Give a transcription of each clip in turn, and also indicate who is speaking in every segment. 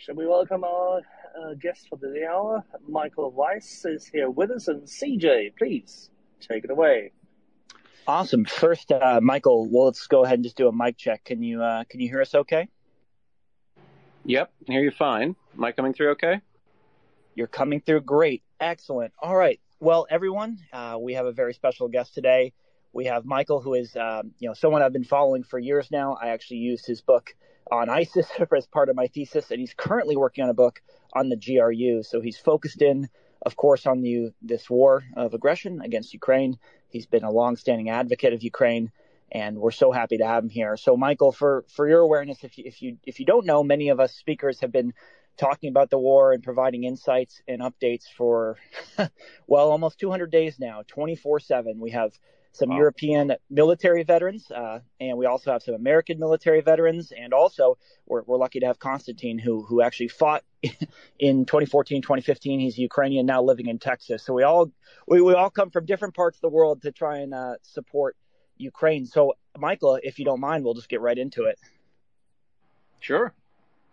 Speaker 1: shall we welcome our uh, guest for the hour? Michael Weiss is here with us, and CJ, please take it away.
Speaker 2: Awesome. First, uh, Michael, well, let's go ahead and just do a mic check. Can you uh, can you hear us okay?
Speaker 3: Yep, I hear you fine. Am I coming through okay?
Speaker 2: You're coming through great. Excellent. All right. Well, everyone, uh, we have a very special guest today. We have Michael, who is um, you know someone I've been following for years now. I actually used his book on ISIS as part of my thesis, and he's currently working on a book on the GRU. So he's focused in, of course, on the this war of aggression against Ukraine. He's been a longstanding advocate of Ukraine, and we're so happy to have him here. So, Michael, for for your awareness, if you if you if you don't know, many of us speakers have been talking about the war and providing insights and updates for well almost 200 days now, 24 seven. We have some wow. European military veterans, uh, and we also have some American military veterans, and also we're, we're lucky to have Konstantin, who who actually fought in 2014, 2015. He's Ukrainian now living in Texas. So we all we, we all come from different parts of the world to try and uh, support Ukraine. So Michael, if you don't mind, we'll just get right into it.
Speaker 3: Sure.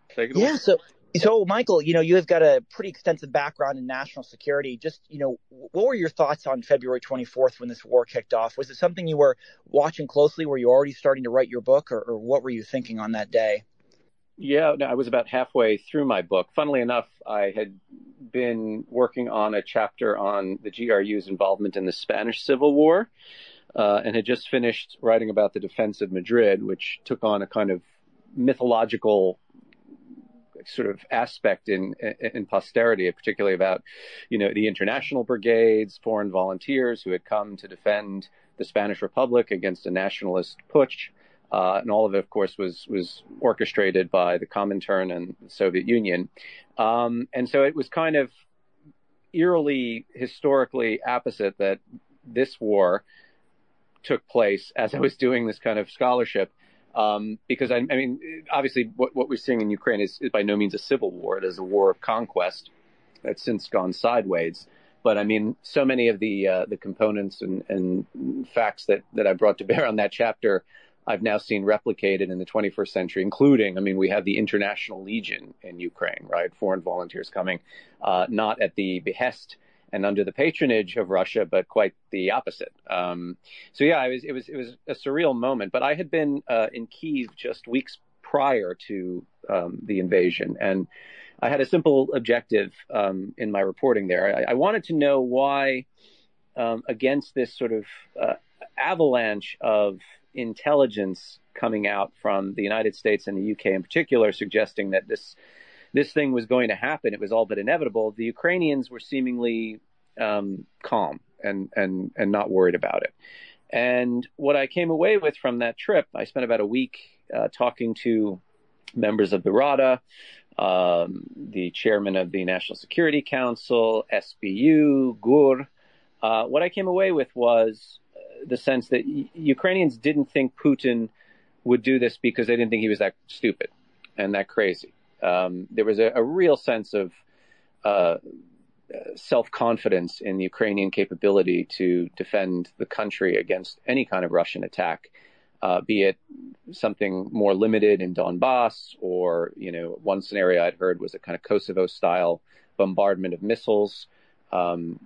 Speaker 2: Take it away. Yeah. So so, Michael, you know, you have got a pretty extensive background in national security. Just, you know, what were your thoughts on February 24th when this war kicked off? Was it something you were watching closely? Were you already starting to write your book, or, or what were you thinking on that day?
Speaker 3: Yeah, no, I was about halfway through my book. Funnily enough, I had been working on a chapter on the GRU's involvement in the Spanish Civil War uh, and had just finished writing about the defense of Madrid, which took on a kind of mythological sort of aspect in, in posterity, particularly about, you know, the international brigades, foreign volunteers who had come to defend the Spanish Republic against a nationalist putsch. Uh, and all of it, of course, was was orchestrated by the Comintern and the Soviet Union. Um, and so it was kind of eerily historically opposite that this war took place as I was doing this kind of scholarship um, because I, I, mean, obviously, what, what, we're seeing in Ukraine is, is, by no means a civil war. It is a war of conquest that's since gone sideways. But I mean, so many of the uh, the components and, and facts that, that I brought to bear on that chapter, I've now seen replicated in the 21st century, including, I mean, we have the International Legion in Ukraine, right? Foreign volunteers coming, uh, not at the behest and under the patronage of Russia, but quite the opposite. Um, so yeah, it was it was it was a surreal moment. But I had been uh, in Kiev just weeks prior to um, the invasion, and I had a simple objective um, in my reporting there. I, I wanted to know why, um, against this sort of uh, avalanche of intelligence coming out from the United States and the UK in particular, suggesting that this this thing was going to happen. It was all but inevitable. The Ukrainians were seemingly um, calm and and and not worried about it. And what I came away with from that trip, I spent about a week uh, talking to members of the Rada, um, the chairman of the National Security Council, SBU, GUR. Uh, what I came away with was uh, the sense that y- Ukrainians didn't think Putin would do this because they didn't think he was that stupid and that crazy um, there was a, a, real sense of uh, self confidence in the Ukrainian capability to defend the country against any kind of Russian attack, uh, be it something more limited in Donbass, or you know, one scenario I'd heard was a kind of Kosovo style bombardment of missiles. Um,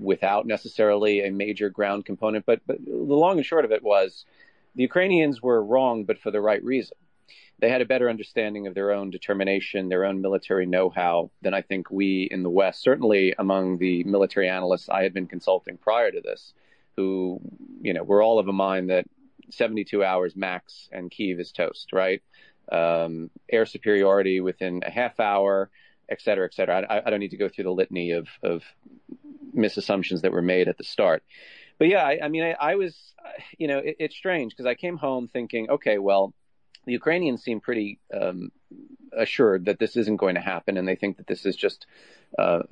Speaker 3: without necessarily a major ground component, but, but the long and short of it was the Ukrainians were wrong, but for the right reason they had a better understanding of their own determination, their own military know-how than I think we in the West, certainly among the military analysts I had been consulting prior to this, who, you know, were all of a mind that 72 hours max and Kiev is toast, right? Um, air superiority within a half hour, et cetera, et cetera. I, I don't need to go through the litany of, of misassumptions that were made at the start. But yeah, I, I mean, I, I, was, you know, it, it's strange because I came home thinking, okay, well, the Ukrainians seem pretty um, assured that this isn't going to happen, and they think that this is just uh,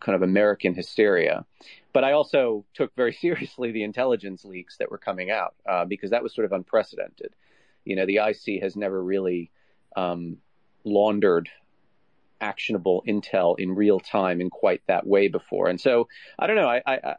Speaker 3: kind of American hysteria. But I also took very seriously the intelligence leaks that were coming out uh, because that was sort of unprecedented. You know, the IC has never really um, laundered actionable intel in real time in quite that way before. And so I don't know. I, I, I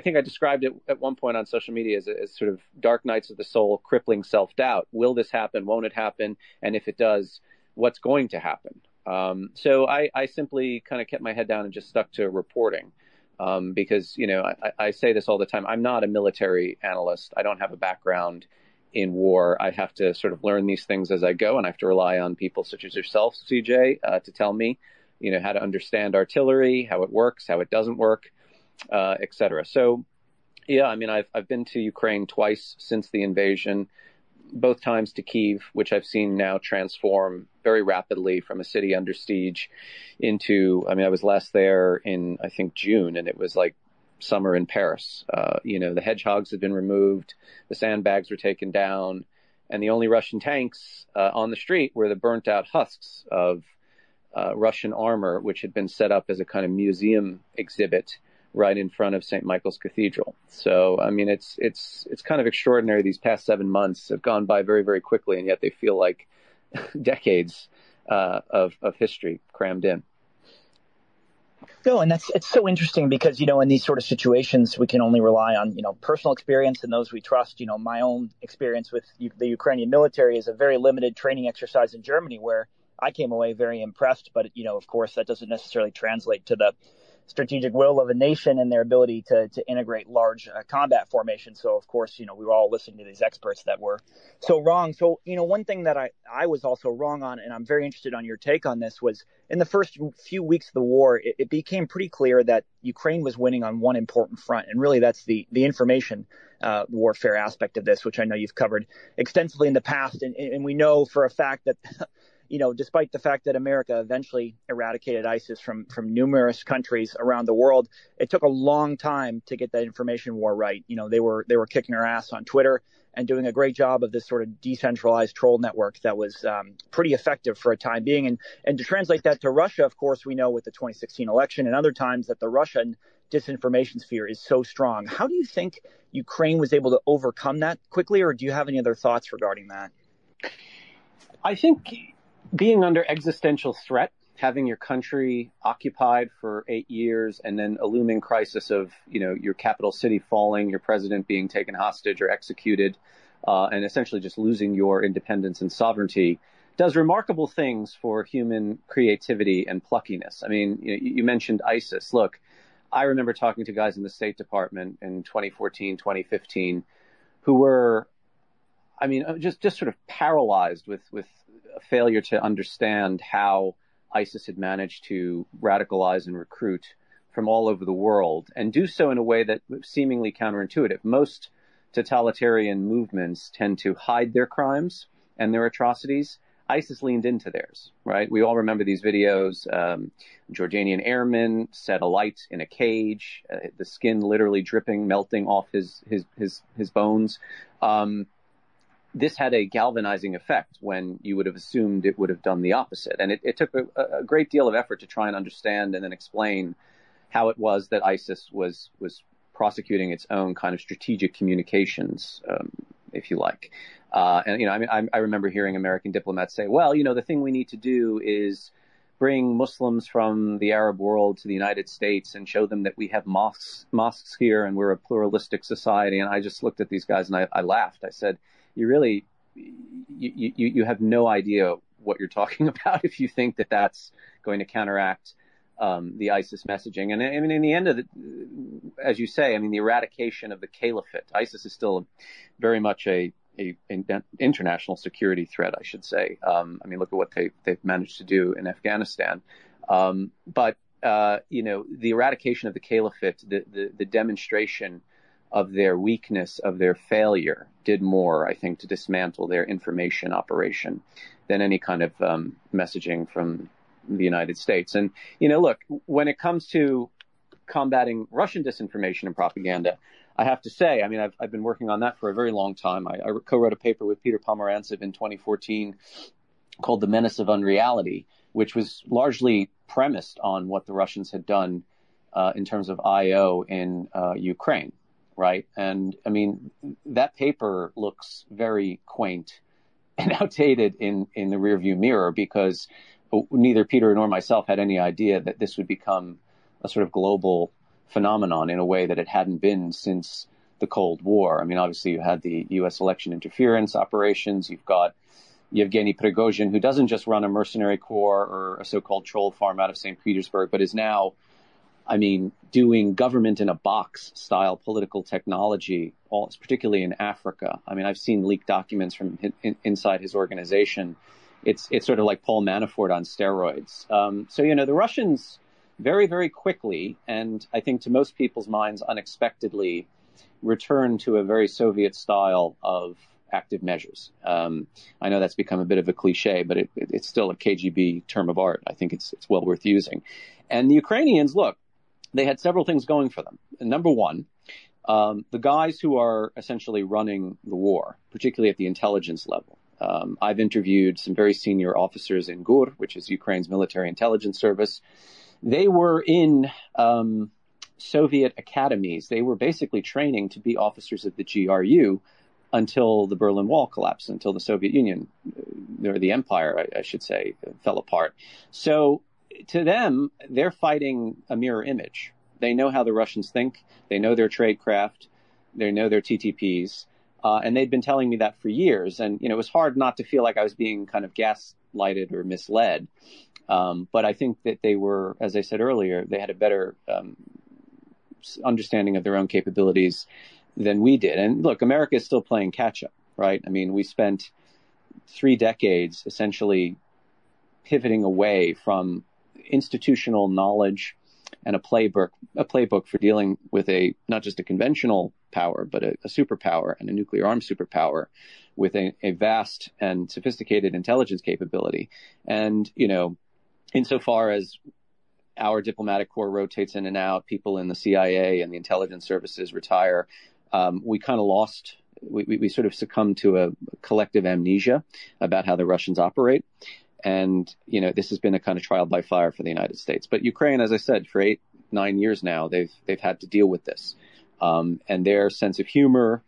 Speaker 3: think I described it at one point on social media as, as sort of dark nights of the soul, crippling self doubt. Will this happen? Won't it happen? And if it does, what's going to happen? Um, so I, I simply kind of kept my head down and just stuck to reporting. Um, because, you know, I, I say this all the time. I'm not a military analyst. I don't have a background in war. I have to sort of learn these things as I go, and I have to rely on people such as yourself, CJ, uh, to tell me, you know, how to understand artillery, how it works, how it doesn't work, uh, et cetera. So, yeah, I mean, I've I've been to Ukraine twice since the invasion, both times to Kiev, which I've seen now transform very rapidly from a city under siege into. I mean, I was last there in I think June, and it was like summer in Paris. Uh, you know, the hedgehogs had been removed, the sandbags were taken down, and the only Russian tanks uh, on the street were the burnt out husks of uh, Russian armor, which had been set up as a kind of museum exhibit right in front of St. Michael's Cathedral. So, I mean, it's it's it's kind of extraordinary. These past seven months have gone by very very quickly, and yet they feel like decades uh, of of history crammed in.
Speaker 2: No, and that's it's so interesting because you know in these sort of situations we can only rely on you know personal experience and those we trust. You know, my own experience with the Ukrainian military is a very limited training exercise in Germany where I came away very impressed, but you know, of course, that doesn't necessarily translate to the strategic will of a nation and their ability to, to integrate large uh, combat formations. So, of course, you know, we were all listening to these experts that were so wrong. So, you know, one thing that I, I was also wrong on, and I'm very interested on your take on this, was in the first few weeks of the war, it, it became pretty clear that Ukraine was winning on one important front. And really, that's the, the information uh, warfare aspect of this, which I know you've covered extensively in the past. And, and we know for a fact that you know, despite the fact that America eventually eradicated ISIS from from numerous countries around the world, it took a long time to get that information war right. You know, they were they were kicking our ass on Twitter and doing a great job of this sort of decentralized troll network that was um, pretty effective for a time being. And and to translate that to Russia, of course, we know with the 2016 election and other times that the Russian disinformation sphere is so strong. How do you think Ukraine was able to overcome that quickly, or do you have any other thoughts regarding that?
Speaker 3: I think being under existential threat, having your country occupied for eight years, and then a looming crisis of you know your capital city falling, your president being taken hostage or executed, uh, and essentially just losing your independence and sovereignty, does remarkable things for human creativity and pluckiness. I mean, you, you mentioned ISIS. Look, I remember talking to guys in the State Department in 2014, 2015, who were I mean, uh, just just sort of paralyzed with with a failure to understand how ISIS had managed to radicalize and recruit from all over the world and do so in a way that was seemingly counterintuitive. Most totalitarian movements tend to hide their crimes and their atrocities. ISIS leaned into theirs, right? We all remember these videos. Um, Jordanian airman set alight in a cage, uh, the skin literally dripping, melting off his his his his bones. Um, this had a galvanizing effect when you would have assumed it would have done the opposite. And it, it took a, a, great deal of effort to try and understand and then explain how it was that ISIS was was prosecuting its own kind of strategic communications, um, if you like. Uh, and you know, I mean, I, I remember hearing American diplomats say, "Well, you know, the thing we need to do is." bring Muslims from the Arab world to the United States and show them that we have mosques, mosques here and we're a pluralistic society. And I just looked at these guys and I, I laughed. I said, you really you, you, you have no idea what you're talking about if you think that that's going to counteract um, the ISIS messaging. And I mean, in the end of the, as you say, I mean, the eradication of the caliphate. ISIS is still very much a, a, a international security threat, I should say. Um, I mean, look at what they they've managed to do in Afghanistan. Um, but uh, you know, the eradication of the caliphate, the the, the demonstration of their weakness, of their failure, did more, I think, to dismantle their information operation than any kind of um, messaging from the United States. And, you know, look, when it comes to combating Russian disinformation and propaganda, I have to say, I mean, I've, I've been working on that for a very long time. I, I co-wrote a paper with Peter Pomerantsev in 2014 called The Menace of Unreality, which was largely premised on what the Russians had done uh, in terms of I.O. in uh, Ukraine right? And I mean, that paper looks very quaint and outdated in, in the rearview mirror because neither Peter nor myself had any idea that this would become a sort of global phenomenon in a way that it hadn't been since the Cold War. I mean, obviously you had the U.S. election interference operations. You've got Yevgeny Prigozhin, who doesn't just run a mercenary corps or a so-called troll farm out of St. Petersburg, but is now, I mean, doing government in a box style political technology, all, particularly in Africa. I mean, I've seen leaked documents from in, inside his organization. It's it's sort of like Paul Manafort on steroids. Um, so you know, the Russians very very quickly, and I think to most people's minds, unexpectedly, return to a very Soviet style of active measures. Um, I know that's become a bit of a cliche, but it, it, it's still a KGB term of art. I think it's it's well worth using. And the Ukrainians, look, they had several things going for them. Number one, um, the guys who are essentially running the war, particularly at the intelligence level. Um, I've interviewed some very senior officers in GUR, which is Ukraine's military intelligence service. They were in um, Soviet academies. They were basically training to be officers of the GRU until the Berlin Wall collapsed, until the Soviet Union, uh, or the empire, I, I should say, fell apart. So to them, they're fighting a mirror image. They know how the Russians think. They know their trade craft. They know their TTPs. Uh, and they'd been telling me that for years. And, you know, it was hard not to feel like I was being kind of gaslighted or misled. Um, but I think that they were, as I said earlier, they had a better um, understanding of their own capabilities than we did. And look, America is still playing catch up, right? I mean, we spent three decades essentially pivoting away from institutional knowledge and a playbook, a playbook for dealing with a not just a conventional power, but a, a superpower and a nuclear armed superpower with a, a, vast and sophisticated intelligence capability. And you know, insofar as our diplomatic corps rotates in and out, people in the CIA and the intelligence services retire um, we kind of lost. We, we, we, sort of succumbed to a collective amnesia about how the Russians operate. And, you know, this has been a kind of trial by fire for the United States. But Ukraine, as I said, for eight, nine years now, they've, they've had to deal with this. Um, and their sense of humor,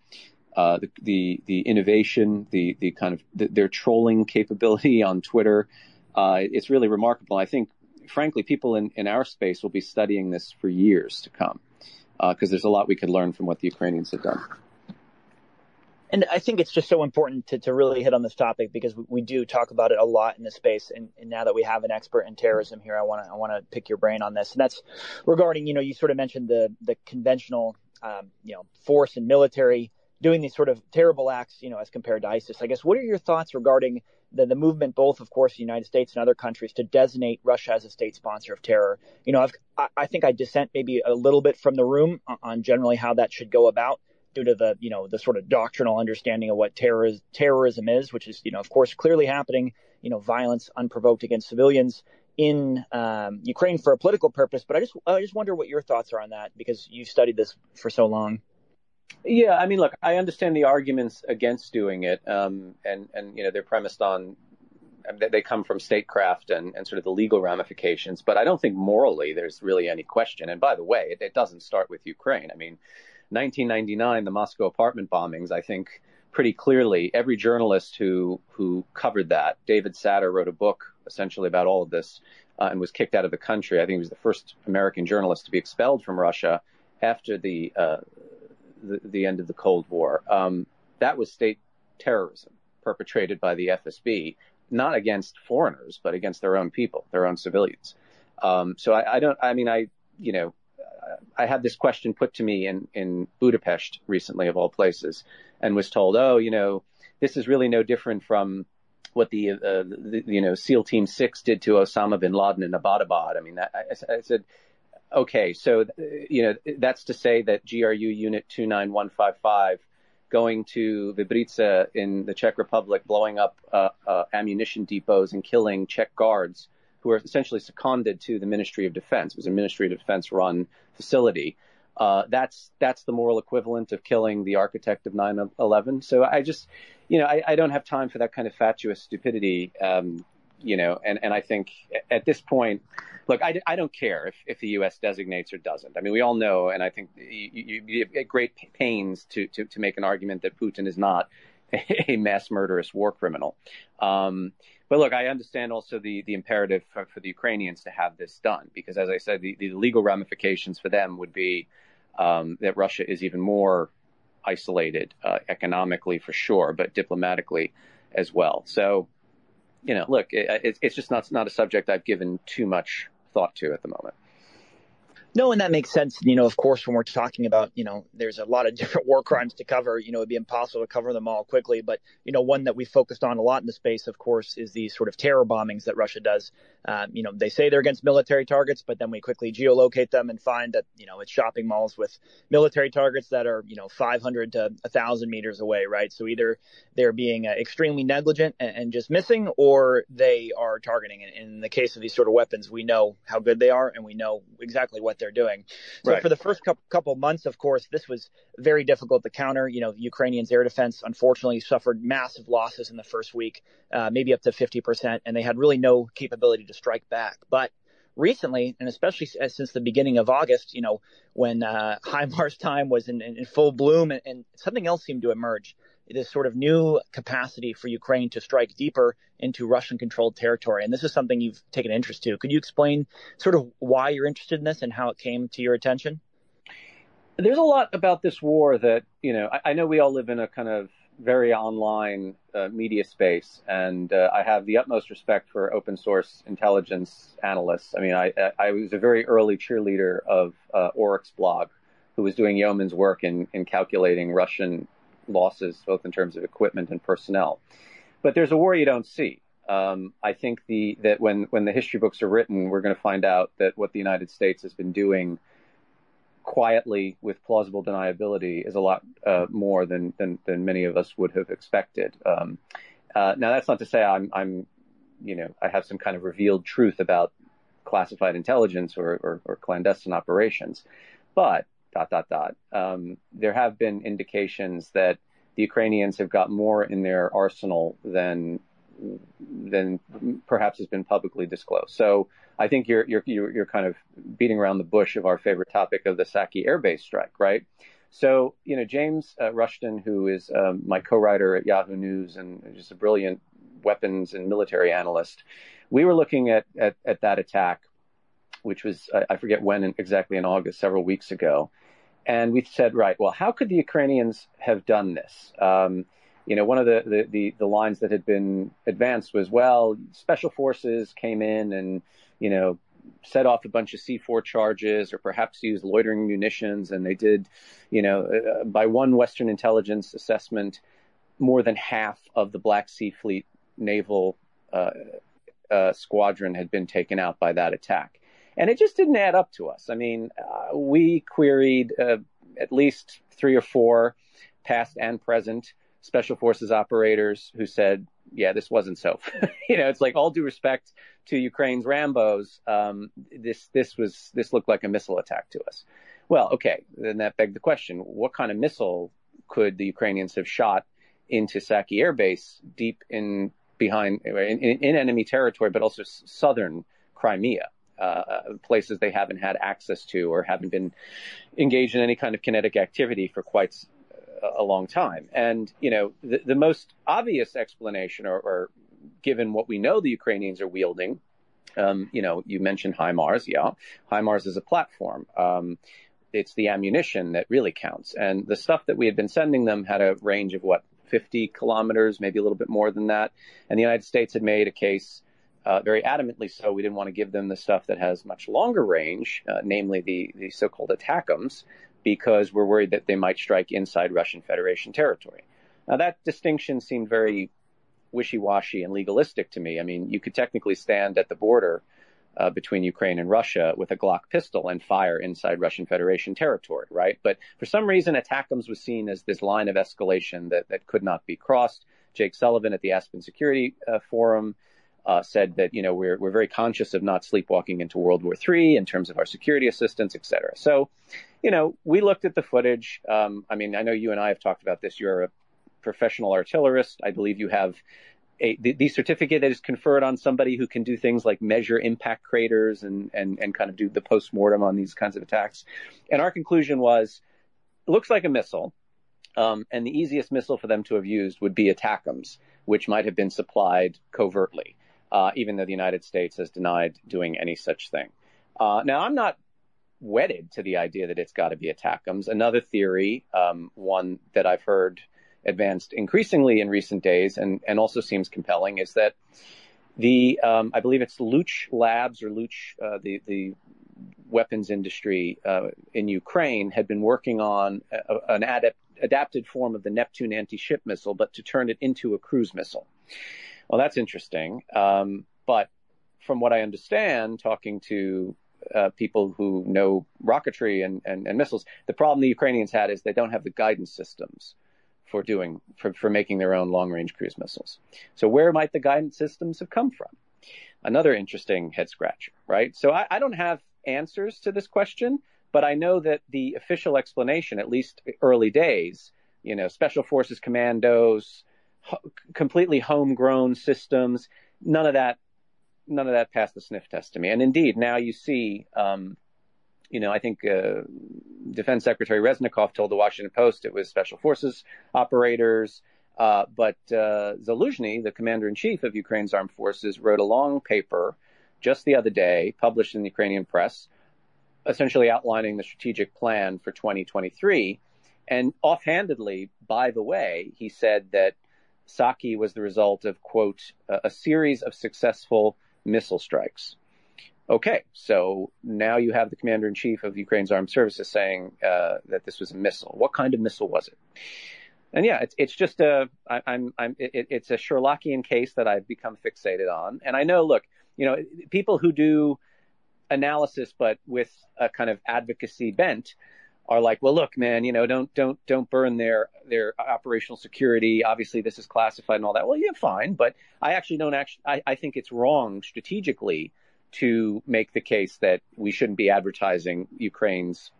Speaker 3: uh, the, the, the, innovation, the, the kind of the, their trolling capability on Twitter, uh, it's really remarkable. I think, frankly, people in, in our space will be studying this for years to come because uh, there's a lot we could learn from what the Ukrainians have done.
Speaker 2: And I think it's just so important to, to really hit on this topic because we, we do talk about it a lot in this space. And, and now that we have an expert in terrorism here, I want to I want to pick your brain on this. And that's regarding you know you sort of mentioned the the conventional um, you know force and military doing these sort of terrible acts you know as compared to ISIS. I guess what are your thoughts regarding the, the movement, both, of course, the United States and other countries, to designate Russia as a state sponsor of terror. You know, I've, I, I think I dissent maybe a little bit from the room on generally how that should go about due to the, you know, the sort of doctrinal understanding of what terror terrorism is, which is, you know, of course, clearly happening, you know, violence unprovoked against civilians in um, Ukraine for a political purpose. But I just, I just wonder what your thoughts are on that because you've studied this for so long.
Speaker 3: Yeah, I mean, look, I understand the arguments against doing it, um, and and you know they're premised on they come from statecraft and, and sort of the legal ramifications, but I don't think morally there's really any question. And by the way, it, it doesn't start with Ukraine. I mean, 1999, the Moscow apartment bombings, I think pretty clearly every journalist who who covered that, David Satter wrote a book essentially about all of this uh, and was kicked out of the country. I think he was the first American journalist to be expelled from Russia after the uh, the, the end of the Cold War. Um, that was state terrorism perpetrated by the FSB, not against foreigners, but against their own people, their own civilians. Um, so I, I, don't, I mean, I, you know, I had this question put to me in, in Budapest recently, of all places, and was told, oh, you know, this is really no different from what the, uh, the you know, SEAL Team Six did to Osama bin Laden in Abbottabad. I mean, I, I said, okay, so you know that's to say that GRU Unit 29155 going to Vrbětice in the Czech Republic, blowing up uh, uh, ammunition depots and killing Czech guards who are essentially seconded to the Ministry of Defense. It was a Ministry of Defense run facility. Uh, that's that's the moral equivalent of killing the architect of 9/11. So I just, you know, I, I don't have time for that kind of fatuous stupidity. Um, you know, and, and I think at this point, look, I, I don't care if, if the U.S. designates or doesn't. I mean, we all know, and I think you, you, you get great pains to, to, to make an argument that Putin is not a mass murderous war criminal. Um, but look, I understand also the, the imperative for, for, the Ukrainians to have this done, because as I said, the, the legal ramifications for them would be um, that Russia is even more isolated uh, economically for sure, but diplomatically as well. So, you know, look, it, it's just not not a subject I've given too much thought to at the moment.
Speaker 2: No, and that makes sense. You know, of course, when we're talking about, you know, there's a lot of different war crimes to cover. You know, it'd be impossible to cover them all quickly. But, you know, one that we focused on a lot in the space, of course, is these sort of terror bombings that Russia does. Um, you know, they say they're against military targets, but then we quickly geolocate them and find that, you know, it's shopping malls with military targets that are, you know, 500 to 1,000 meters away, right? So either they're being uh, extremely negligent and, and, just missing, or they are targeting. And in the case of these sort of weapons, we know how good they are and we know exactly what they're doing. So right. for the first couple months, of course, this was very difficult to counter. You know, Ukrainians' air defense unfortunately suffered massive losses in the first week, uh, maybe up to 50%, and they had really no capability to strike back. But recently, and especially since the beginning of August, you know, when uh, HIMARS time was in, in full bloom and, and, something else seemed to emerge this sort of new capacity for Ukraine to strike deeper into Russian controlled territory. And this is something you've taken interest to. Could you explain sort of why you're interested in this and how it came to your attention?
Speaker 3: There's a lot about this war that, you know, I, I know we all live in a kind of very online uh, media space, and uh, I have the utmost respect for open source intelligence analysts. I mean, I, I was a very early cheerleader of uh, Oryx blog, who was doing yeoman's work in, in calculating Russian losses, both in terms of equipment and personnel. But there's a war you don't see. Um, I think the that when when the history books are written, we're going to find out that what the United States has been doing quietly with plausible deniability is a lot uh, more than, than than many of us would have expected. Um, uh, now, that's not to say I'm I'm you know I have some kind of revealed truth about classified intelligence or, or, or clandestine operations, but dot dot dot. Um, there have been indications that the Ukrainians have got more in their arsenal than than perhaps has been publicly disclosed. So I think you're you're you're kind of beating around the bush of our favorite topic of the Saki air base strike, right? So you know James uh, Rushton, who is um, my co-writer at Yahoo News and just a brilliant weapons and military analyst, we were looking at at, at that attack which was I forget when exactly in August, several weeks ago, and we said, right, well, how could the Ukrainians have done this? Um, you know, one of the, the, the, the, lines that had been advanced was, well, special forces came in and, you know, set off a bunch of C4 charges or perhaps used loitering munitions. And they did, you know, uh, by one Western intelligence assessment, more than half of the Black Sea Fleet naval uh, uh, squadron had been taken out by that attack and it just didn't add up to us. I mean, uh, we queried uh, at least three or four past and present special forces operators who said, yeah, this wasn't so. you know, it's like all due respect to Ukraine's Rambos, um, this this was this looked like a missile attack to us. Well, okay, then that begged the question: What kind of missile could the Ukrainians have shot into Saki Air Base, deep in behind in, in enemy territory, but also southern Crimea? Uh, places they haven't had access to or haven't been engaged in any kind of kinetic activity for quite a long time. And, you know, the, the most obvious explanation or, or, given what we know the Ukrainians are wielding, um, you know, you mentioned HIMARS. Yeah. HIMARS is a platform. Um, it's the ammunition that really counts. And the stuff that we had been sending them had a range of what, 50 kilometers, maybe a little bit more than that. And the United States had made a case uh, very adamantly so. We didn't want to give them the stuff that has much longer range, uh, namely the, the so-called ATACMS, because we're worried that they might strike inside Russian Federation territory. Now that distinction seemed very wishy-washy and legalistic to me. I mean, you could technically stand at the border uh, between Ukraine and Russia with a Glock pistol and fire inside Russian Federation territory, right? But for some reason, ATACMS was seen as this line of escalation that, that could not be crossed. Jake Sullivan at the Aspen Security uh, Forum uh, said that you know we're we're very conscious of not sleepwalking into World War III in terms of our security assistance, et cetera. So, you know, we looked at the footage. Um, I mean, I know you and I have talked about this. You're a professional artillerist. I believe you have a, the, the, certificate that is conferred on somebody who can do things like measure impact craters and, and, and kind of do the post-mortem on these kinds of attacks. And our conclusion was, looks like a missile. Um, and the easiest missile for them to have used would be ATACMS, which might have been supplied covertly uh, even though the United States has denied doing any such thing. Uh, now, I'm not wedded to the idea that it's got to be ATACMS. Another theory, um, one that I've heard advanced increasingly in recent days and, and also seems compelling is that the um, I believe it's Luch Labs or Luch uh, the the weapons industry uh, in Ukraine had been working on a, an adapt, adapted form of the Neptune anti-ship missile, but to turn it into a cruise missile. Well, that's interesting. Um, but from what I understand, talking to uh, people who know rocketry and, and, and, missiles, the problem the Ukrainians had is they don't have the guidance systems for doing for, for making their own long range cruise missiles. So where might the guidance systems have come from? Another interesting head scratcher, right? So I, I don't have answers to this question, but I know that the official explanation, at least early days, you know, special forces commandos, ho- completely homegrown systems, none of that none of that passed the sniff test to me. And indeed, now you see, um, you know, I think uh, Defense Secretary Reznikov told the Washington Post it was special forces operators. Uh, but uh, Zaluzhny, the commander in chief of Ukraine's armed forces, wrote a long paper just the other day, published in the Ukrainian press, essentially outlining the strategic plan for 2023. And offhandedly, by the way, he said that Saki was the result of, quote, a series of successful missile strikes. Okay, so now you have the commander in chief of Ukraine's armed services saying uh, that this was a missile. What kind of missile was it? And yeah, it's it's just a I, I'm I'm it, it's a Sherlockian case that I've become fixated on. And I know, look, you know, people who do analysis but with a kind of advocacy bent are like, well, look, man, you know, don't don't don't burn their their operational security. Obviously, this is classified and all that. Well, yeah, fine, but I actually don't actually. I, I think it's wrong strategically to make the case that we shouldn't be advertising Ukraine's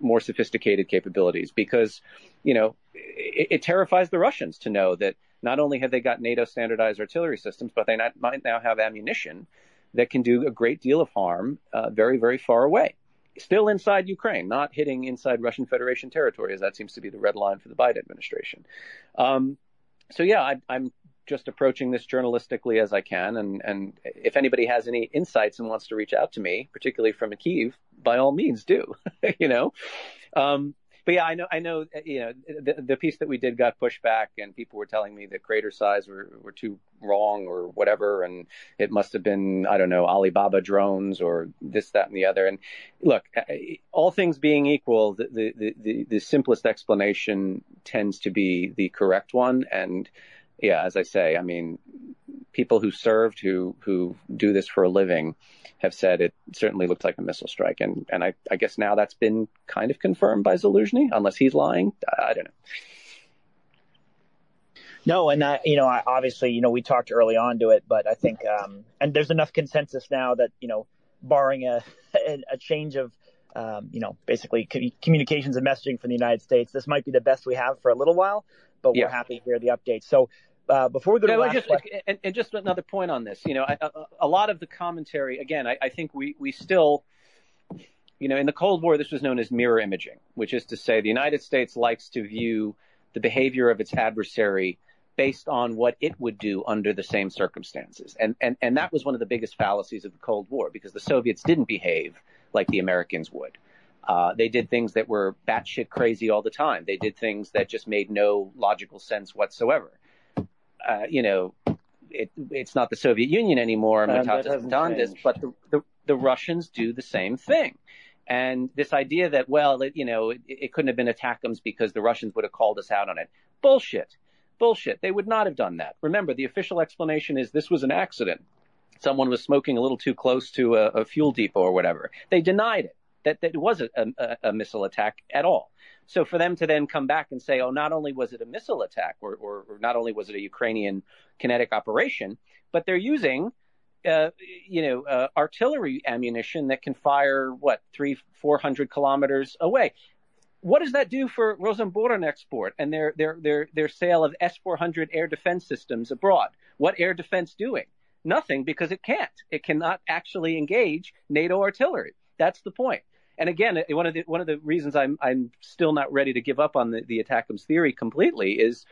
Speaker 3: more sophisticated capabilities because, you know, it, it terrifies the Russians to know that not only have they got NATO standardized artillery systems, but they not, might now have ammunition that can do a great deal of harm uh, very, very far away still inside Ukraine, not hitting inside Russian Federation territory, as that seems to be the red line for the Biden administration. Um, so yeah, I, am just approaching this journalistically as I can, and and if anybody has any insights and wants to reach out to me, particularly from Kiev, by all means do. you know, um, but yeah, I know, I know, uh, you know, the, the piece that we did got pushed back, and people were telling me that crater size were, were too wrong or whatever, and it must have been, I don't know, Alibaba drones or this, that, and the other. And look, uh, all things being equal, the the the, the simplest explanation tends to be the correct one, and yeah, as I say, I mean, people who served, who who do this for a living, have said it certainly looked like a missile strike, and and I, I guess now that's been kind of confirmed by Zaluzhny, unless he's lying. I, I don't know.
Speaker 2: No, and that you know, I, obviously, you know, we talked early on to it, but I think, um, and there's enough consensus now that you know, barring a a change of um, you know, basically communications and messaging from the United States. This might be the best we have for a little while, but we're happy to hear the update. So uh, before we go to no,
Speaker 3: just, and, and, just another point on this, you know, a, a lot of the commentary, again, I, I, think we, we still, you know, in the Cold War, this was known as mirror imaging, which is to say the United States likes to view the behavior of its adversary based on what it would do under the same circumstances. And, and, and that was one of the biggest fallacies of the Cold War because the Soviets didn't behave like the Americans would. Uh, they did things that were batshit crazy all the time. They did things that just made no logical sense whatsoever uh, you know, it, it's not the Soviet Union anymore, Mutatis Mutandis, but the, the, the Russians do the same thing. And this idea that, well, it, you know, it, it couldn't have been ATACMS because the Russians would have called us out on it. Bullshit. Bullshit. They would not have done that. Remember, the official explanation is this was an accident. Someone was smoking a little too close to a, a fuel depot or whatever. They denied it, that, that it was a, a, a missile attack at all. So for them to then come back and say, oh, not only was it a missile attack or, or, or not only was it a Ukrainian kinetic operation, but they're using, uh, you know, uh, artillery ammunition that can fire, what, three, 400 kilometers away. What does that do for Rosoboronexport and their, their, their, their sale of S-400 air defense systems abroad? What air defense doing? Nothing because it can't. It cannot actually engage NATO artillery. That's the point and again, one of the one of the reasons I'm I'm still not ready to give up on the the ATACMS theory completely is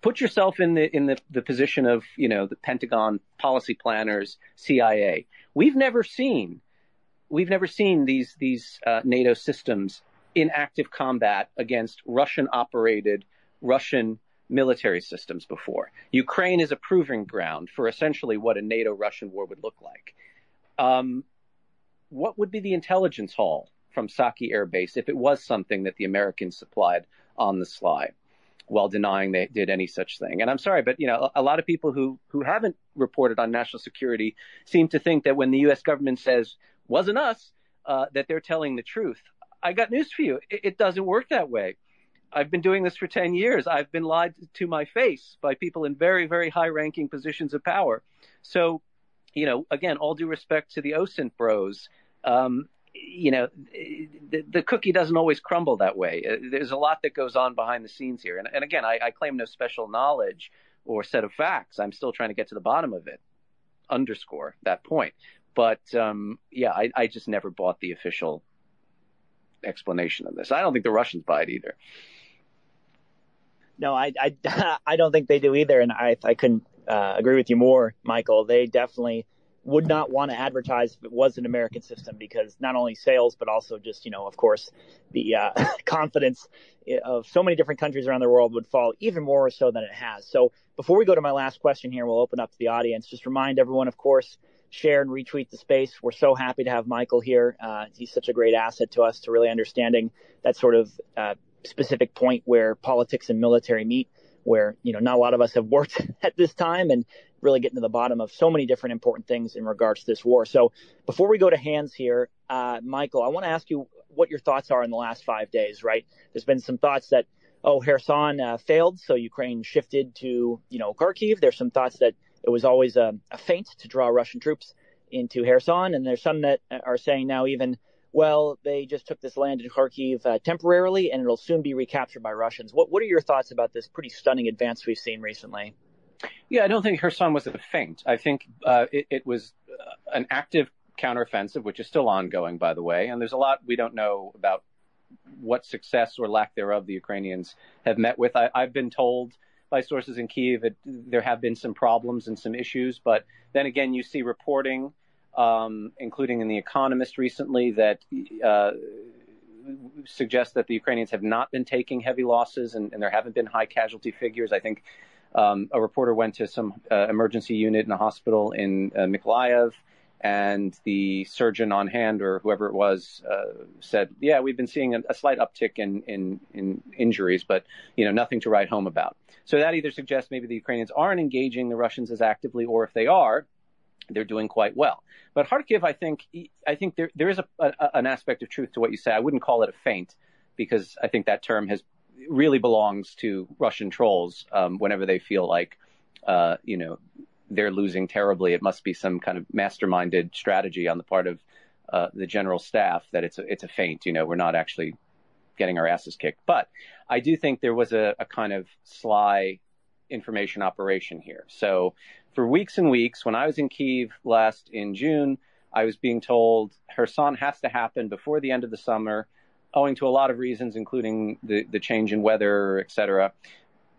Speaker 3: put yourself in the in the, the position of you know the Pentagon policy planners, CIA. We've never seen we've never seen these these uh, NATO systems in active combat against Russian operated Russian military systems before. Ukraine is a proving ground for essentially what a NATO Russian war would look like. Um, what would be the intelligence haul from Saki Air Base if it was something that the Americans supplied on the sly? while denying they did any such thing. And I'm sorry, but you know, a, lot of people who who haven't reported on national security seem to think that when the U.S. government says wasn't us, uh, that they're telling the truth. I got news for you. It, it doesn't work that way. I've been doing this for 10 years. I've been lied to my face by people in very, very high ranking positions of power. So, you know, again, all due respect to the OSINT bros, um, you know, the, the, cookie doesn't always crumble that way. Uh, there's a lot that goes on behind the scenes here. And, and again, I, I, claim no special knowledge or set of facts. I'm still trying to get to the bottom of it, underscore that point. But um, yeah, I, I just never bought the official explanation of this. I don't think the Russians buy it either.
Speaker 2: No, I, I, I don't think they do either. And I, I couldn't uh, agree with you more, Michael. They definitely – would not want to advertise if it was an American system because not only sales, but also just, you know, of course, the uh, confidence of so many different countries around the world would fall even more so than it has. So before we go to my last question here, we'll open up to the audience. Just remind everyone, of course, share and retweet the space. We're so happy to have Michael here. Uh, he's such a great asset to us to really understanding that sort of uh, specific point where politics and military meet where you know not a lot of us have worked at this time and really getting to the bottom of so many different important things in regards to this war. So before we go to hands here, uh, Michael, I want to ask you what your thoughts are in the last five days. Right, there's been some thoughts that oh Kherson uh, failed, so Ukraine shifted to you know Kharkiv. There's some thoughts that it was always a, a feint to draw Russian troops into Kherson, and there's some that are saying now even well, they just took this land in Kharkiv uh, temporarily, and it'll soon be recaptured by Russians. What What are your thoughts about this pretty stunning advance we've seen recently?
Speaker 3: Yeah, I don't think Kherson was a feint. I think uh, it, it, was uh, an active counteroffensive, which is still ongoing, by the way. And there's a lot we don't know about what success or lack thereof the Ukrainians have met with. I, have been told by sources in Kiev that there have been some problems and some issues, but then again, you see reporting um, including in The Economist recently, that uh, suggests that the Ukrainians have not been taking heavy losses and, and there haven't been high casualty figures. I think um, a reporter went to some uh, emergency unit in a hospital in uh, Mykolaiv, and the surgeon on hand or whoever it was uh, said, "Yeah, we've been seeing a, a, slight uptick in, in in injuries, but you know nothing to write home about." So that either suggests maybe the Ukrainians aren't engaging the Russians as actively, or if they are, they're doing quite well. But Kharkiv, I think, I think there there is a, a, an aspect of truth to what you say. I wouldn't call it a feint because I think that term has really belongs to Russian trolls um, whenever they feel like, uh, you know, they're losing terribly. It must be some kind of masterminded strategy on the part of uh, the general staff that it's a, it's a feint. You know, we're not actually getting our asses kicked. But I do think there was a, a kind of sly information operation here. So for weeks and weeks, when I was in Kiev last in June, I was being told Kherson has to happen before the end of the summer, owing to a lot of reasons, including the, the change in weather, et cetera.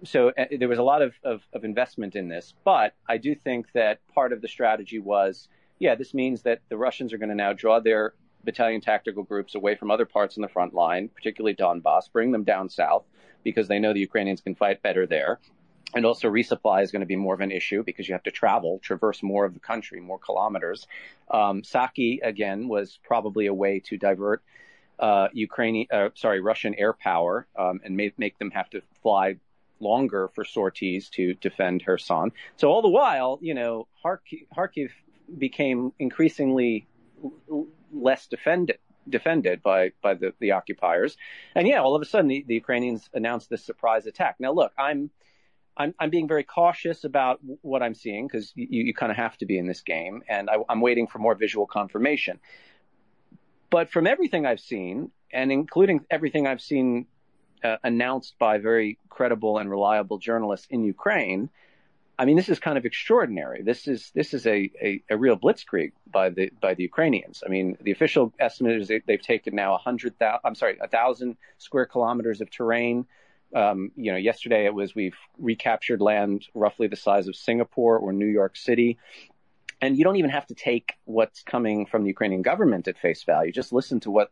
Speaker 3: So uh, there was a lot of, of, of investment in this. But I do think that part of the strategy was, yeah, this means that the Russians are going to now draw their battalion tactical groups away from other parts in the front line, particularly Donbass, bring them down south because they know the Ukrainians can fight better there. And also resupply is going to be more of an issue because you have to travel, traverse more of the country, more kilometers. Um, Saki, again, was probably a way to divert uh, Ukrainian, uh, sorry, Russian air power um, and make, make them have to fly longer for sorties to defend Kherson. So all the while, you know, Kharkiv, became increasingly less defended defended by by the, the occupiers. And yeah, all of a sudden the, the Ukrainians announced this surprise attack. Now look, I'm I'm, I'm being very cautious about what I'm seeing because you, you kind of have to be in this game, and I, I'm waiting for more visual confirmation. But from everything I've seen, and including everything I've seen uh, announced by very credible and reliable journalists in Ukraine, I mean, this is kind of extraordinary. This is this is a, a, a real blitzkrieg by the by the Ukrainians. I mean, the official estimate is they, have taken now a hundred thousand. I'm sorry, a thousand square kilometers of terrain. Um, you know, yesterday it was we've recaptured land roughly the size of Singapore or New York City. And you don't even have to take what's coming from the Ukrainian government at face value. Just listen to what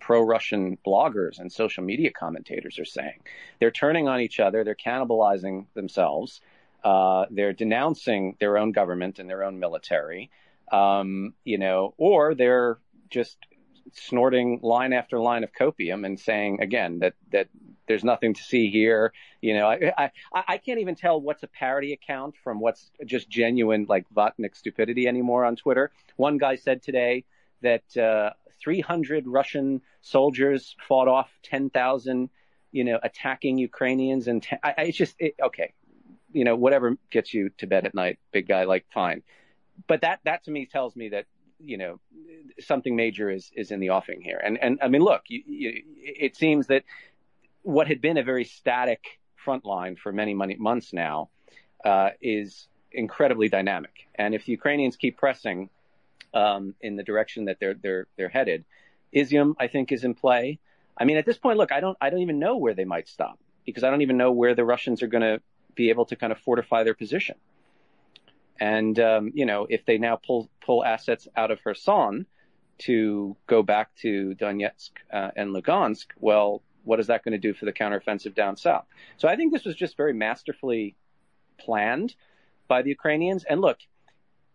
Speaker 3: pro-Russian bloggers and social media commentators are saying. They're turning on each other. They're cannibalizing themselves. Uh, they're denouncing their own government and their own military. Um, you know, or they're just snorting line after line of copium and saying again that that there's nothing to see here. You know, I, I, I can't even tell what's a parody account from what's just genuine like Vatnik stupidity anymore on Twitter. One guy said today that uh, 300 Russian soldiers fought off 10,000, you know, attacking Ukrainians, and it's just it, okay, you know, whatever gets you to bed at night, big guy, like fine. But that that to me tells me that you know something major is is in the offing here. And and I mean, look, you, you, it seems that what had been a very static front line for many, many months now uh, is incredibly dynamic. And if the Ukrainians keep pressing um, in the direction that they're they're they're headed, Izium I think is in play. I mean, at this point, look, I don't I don't even know where they might stop because I don't even know where the Russians are going to be able to kind of fortify their position. And um, you know, if they now pull pull assets out of Kherson to go back to Donetsk uh, and Lugansk, well, what is that going to do for the counteroffensive down south? So I think this was just very masterfully planned by the Ukrainians. And look,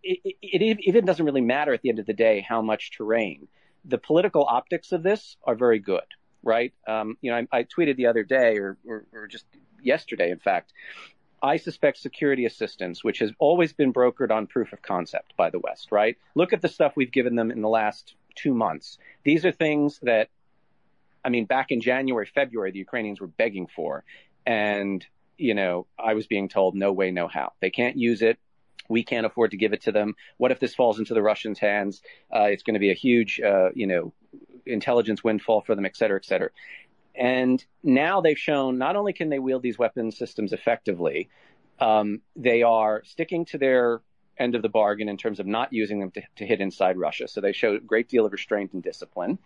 Speaker 3: it, it, it, even doesn't really matter at the end of the day how much terrain. The political optics of this are very good, right? Um, you know, I, I, tweeted the other day, or, or, or just yesterday, in fact, I suspect security assistance, which has always been brokered on proof of concept by the West, right? Look at the stuff we've given them in the last two months. These are things that, I mean, back in January, February, the Ukrainians were begging for. And, you know, I was being told, no way, no how. They can't use it. We can't afford to give it to them. What if this falls into the Russians' hands? Uh, it's going to be a huge, uh, you know, intelligence windfall for them, et cetera, et cetera. And now they've shown not only can they wield these weapon systems effectively, um, they are sticking to their end of the bargain in terms of not using them to, to hit inside Russia. So they show a great deal of restraint and discipline.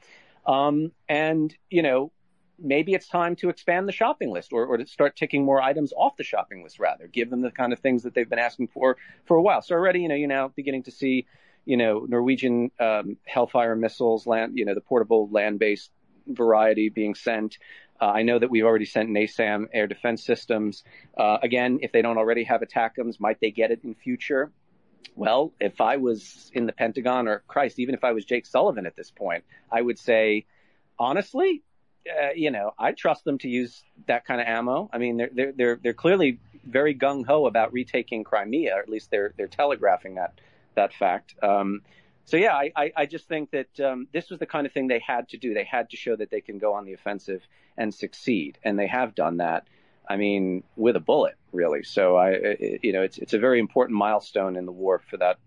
Speaker 3: Um, and, you know, maybe it's time to expand the shopping list or, or to start ticking more items off the shopping list rather, give them the kind of things that they've been asking for for a while. So already, you know, you're now beginning to see, you know, Norwegian um, Hellfire missiles land, you know, the portable land-based variety being sent. Uh, I know that we've already sent NASAM air defense systems. Uh, again, if they don't already have ATACMS, might they get it in future? Well, if I was in the Pentagon, or Christ, even if I was Jake Sullivan at this point, I would say, honestly, uh, you know, I trust them to use that kind of ammo. I mean, they're they're they're, they're clearly very gung ho about retaking Crimea, or at least they're they're telegraphing that that fact. Um, so yeah, I, I, I just think that um, this was the kind of thing they had to do. They had to show that they can go on the offensive and succeed, and they have done that. I mean, with a bullet, really. So I, it, you know, it's it's a very important milestone in the war for that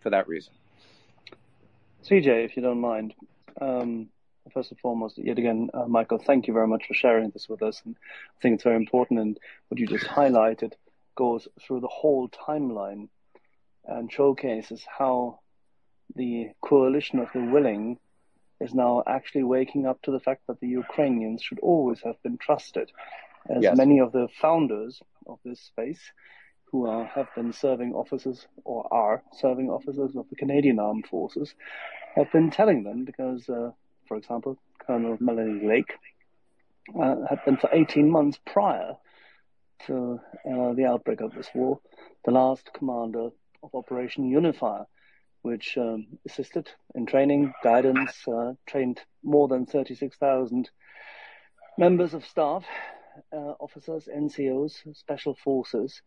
Speaker 3: for that reason.
Speaker 1: CJ, if you don't mind, um, first and foremost, yet again, uh, Michael, thank you very much for sharing this with us. And I think it's very important, and what you just highlighted goes through the whole timeline and showcases how the coalition of the willing is now actually waking up to the fact that the Ukrainians should always have been trusted, as yes. many of the founders of this space, who are, have been serving officers or are serving officers of the Canadian Armed Forces, have been telling them because, uh, for example, Colonel Melanie Lake uh, had been for 18 months prior to uh, the outbreak of this war, the last commander of Operation Unifier which um, assisted in training, guidance, uh, trained more than 36,000 members of staff, uh, officers, NCOs, special forces,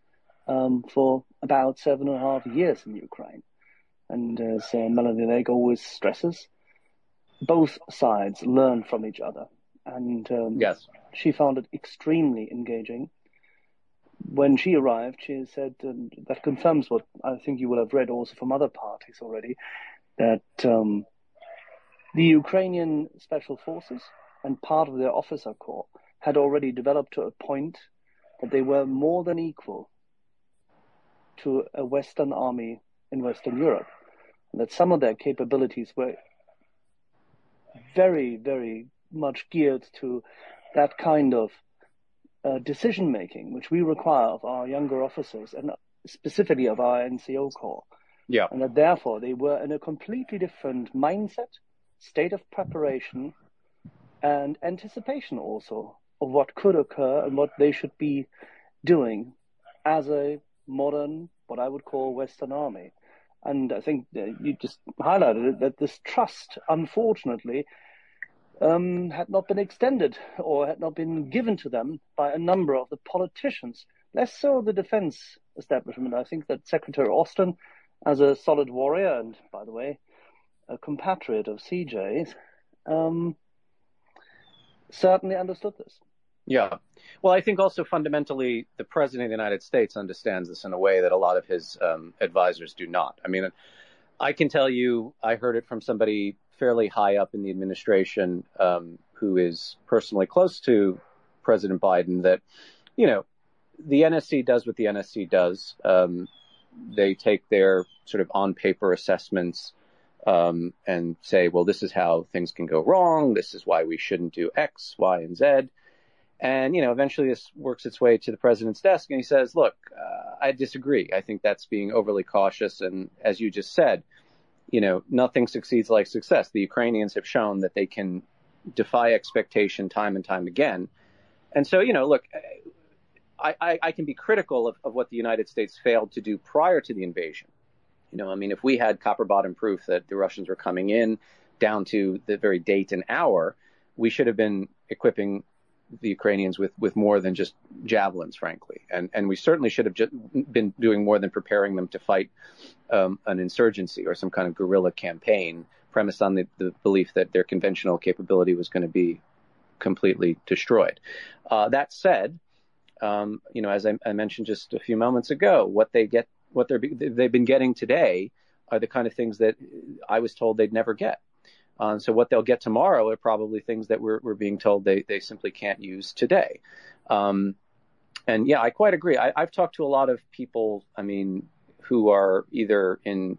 Speaker 1: um, for about seven and a half years in Ukraine. And as uh, Melanie Lake always stresses, both sides learn from each other. And um,
Speaker 3: yes.
Speaker 1: she found it extremely engaging when she arrived, she said um, that confirms what I think you will have read also from other parties already that um, the Ukrainian special forces and part of their officer corps had already developed to a point that they were more than equal to a Western army in Western Europe, and that some of their capabilities were very, very much geared to that kind of uh, decision making, which we require of our younger officers and specifically of our NCO corps.
Speaker 3: Yeah.
Speaker 1: And that therefore they were in a completely different mindset, state of preparation, and anticipation also of what could occur and what they should be doing as a modern, what I would call Western army. And I think you just highlighted it, that this trust, unfortunately, um, had not been extended or had not been given to them by a number of the politicians, less so the defense establishment. I think that Secretary Austin, as a solid warrior, and by the way, a compatriot of CJ's, um, certainly understood this.
Speaker 3: Yeah. Well, I think also fundamentally the president of the United States understands this in a way that a lot of his um, advisors do not. I mean, I can tell you, I heard it from somebody fairly high up in the administration um, who is personally close to President Biden that, you know, the NSC does what the NSC does. Um, they take their sort of on paper assessments um, and say, well, this is how things can go wrong. This is why we shouldn't do X, Y, and Z. And, you know, eventually this works its way to the president's desk and he says, look, uh, I disagree. I think that's being overly cautious. And as you just said, you know, nothing succeeds like success. The Ukrainians have shown that they can defy expectation time and time again. And so, you know, look, I, I, I can be critical of, of what the United States failed to do prior to the invasion. You know, I mean, if we had copper bottom proof that the Russians were coming in down to the very date and hour, we should have been equipping the Ukrainians with, with more than just javelins, frankly. And, and we certainly should have been doing more than preparing them to fight um, an insurgency or some kind of guerrilla campaign premised on the, the belief that their conventional capability was going to be completely destroyed. Uh, that said, um, you know, as I, I, mentioned just a few moments ago, what they get, what they're, they've been getting today are the kind of things that I was told they'd never get. Um, so what they'll get tomorrow are probably things that we're, we're being told they, they simply can't use today. Um, and yeah, I quite agree. I, have talked to a lot of people, I mean, who are either in,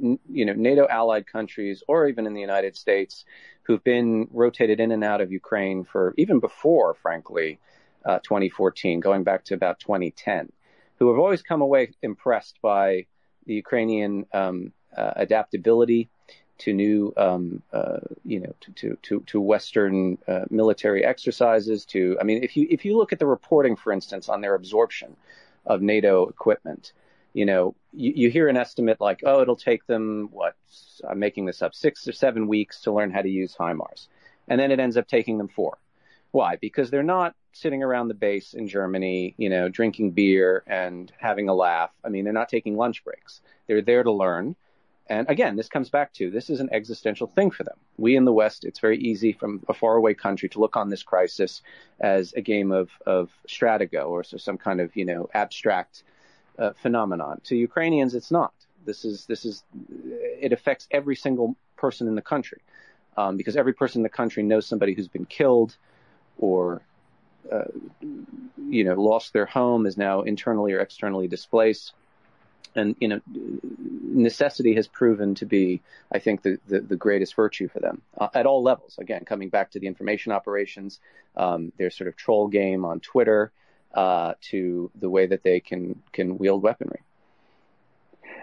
Speaker 3: you know, NATO allied countries or even in the United States who've been rotated in and out of Ukraine for even before, frankly, uh, 2014, going back to about 2010, who have always come away impressed by the Ukrainian um, uh, adaptability to new, um, uh, you know, to to to, to Western uh, military exercises. To, I mean, if you if you look at the reporting, for instance, on their absorption of NATO equipment, you know, you, you hear an estimate like, oh, it'll take them what? I'm making this up, six or seven weeks to learn how to use HIMARS, and then it ends up taking them four. Why? Because they're not sitting around the base in Germany, you know, drinking beer and having a laugh. I mean, they're not taking lunch breaks. They're there to learn. And again, this comes back to this is an existential thing for them. We in the West, it's very easy from a faraway country to look on this crisis as a game of, of Stratego or so some kind of, you know, abstract uh, phenomenon. To Ukrainians, it's not. This is, this is, it affects every single person in the country. Um, because every person in the country knows somebody who's been killed or, uh, you know, lost their home, is now internally or externally displaced and you know necessity has proven to be i think the, the, the greatest virtue for them uh, at all levels. Again coming back to the information operations um, their sort of troll game on twitter uh, to the way that they can can wield weaponry.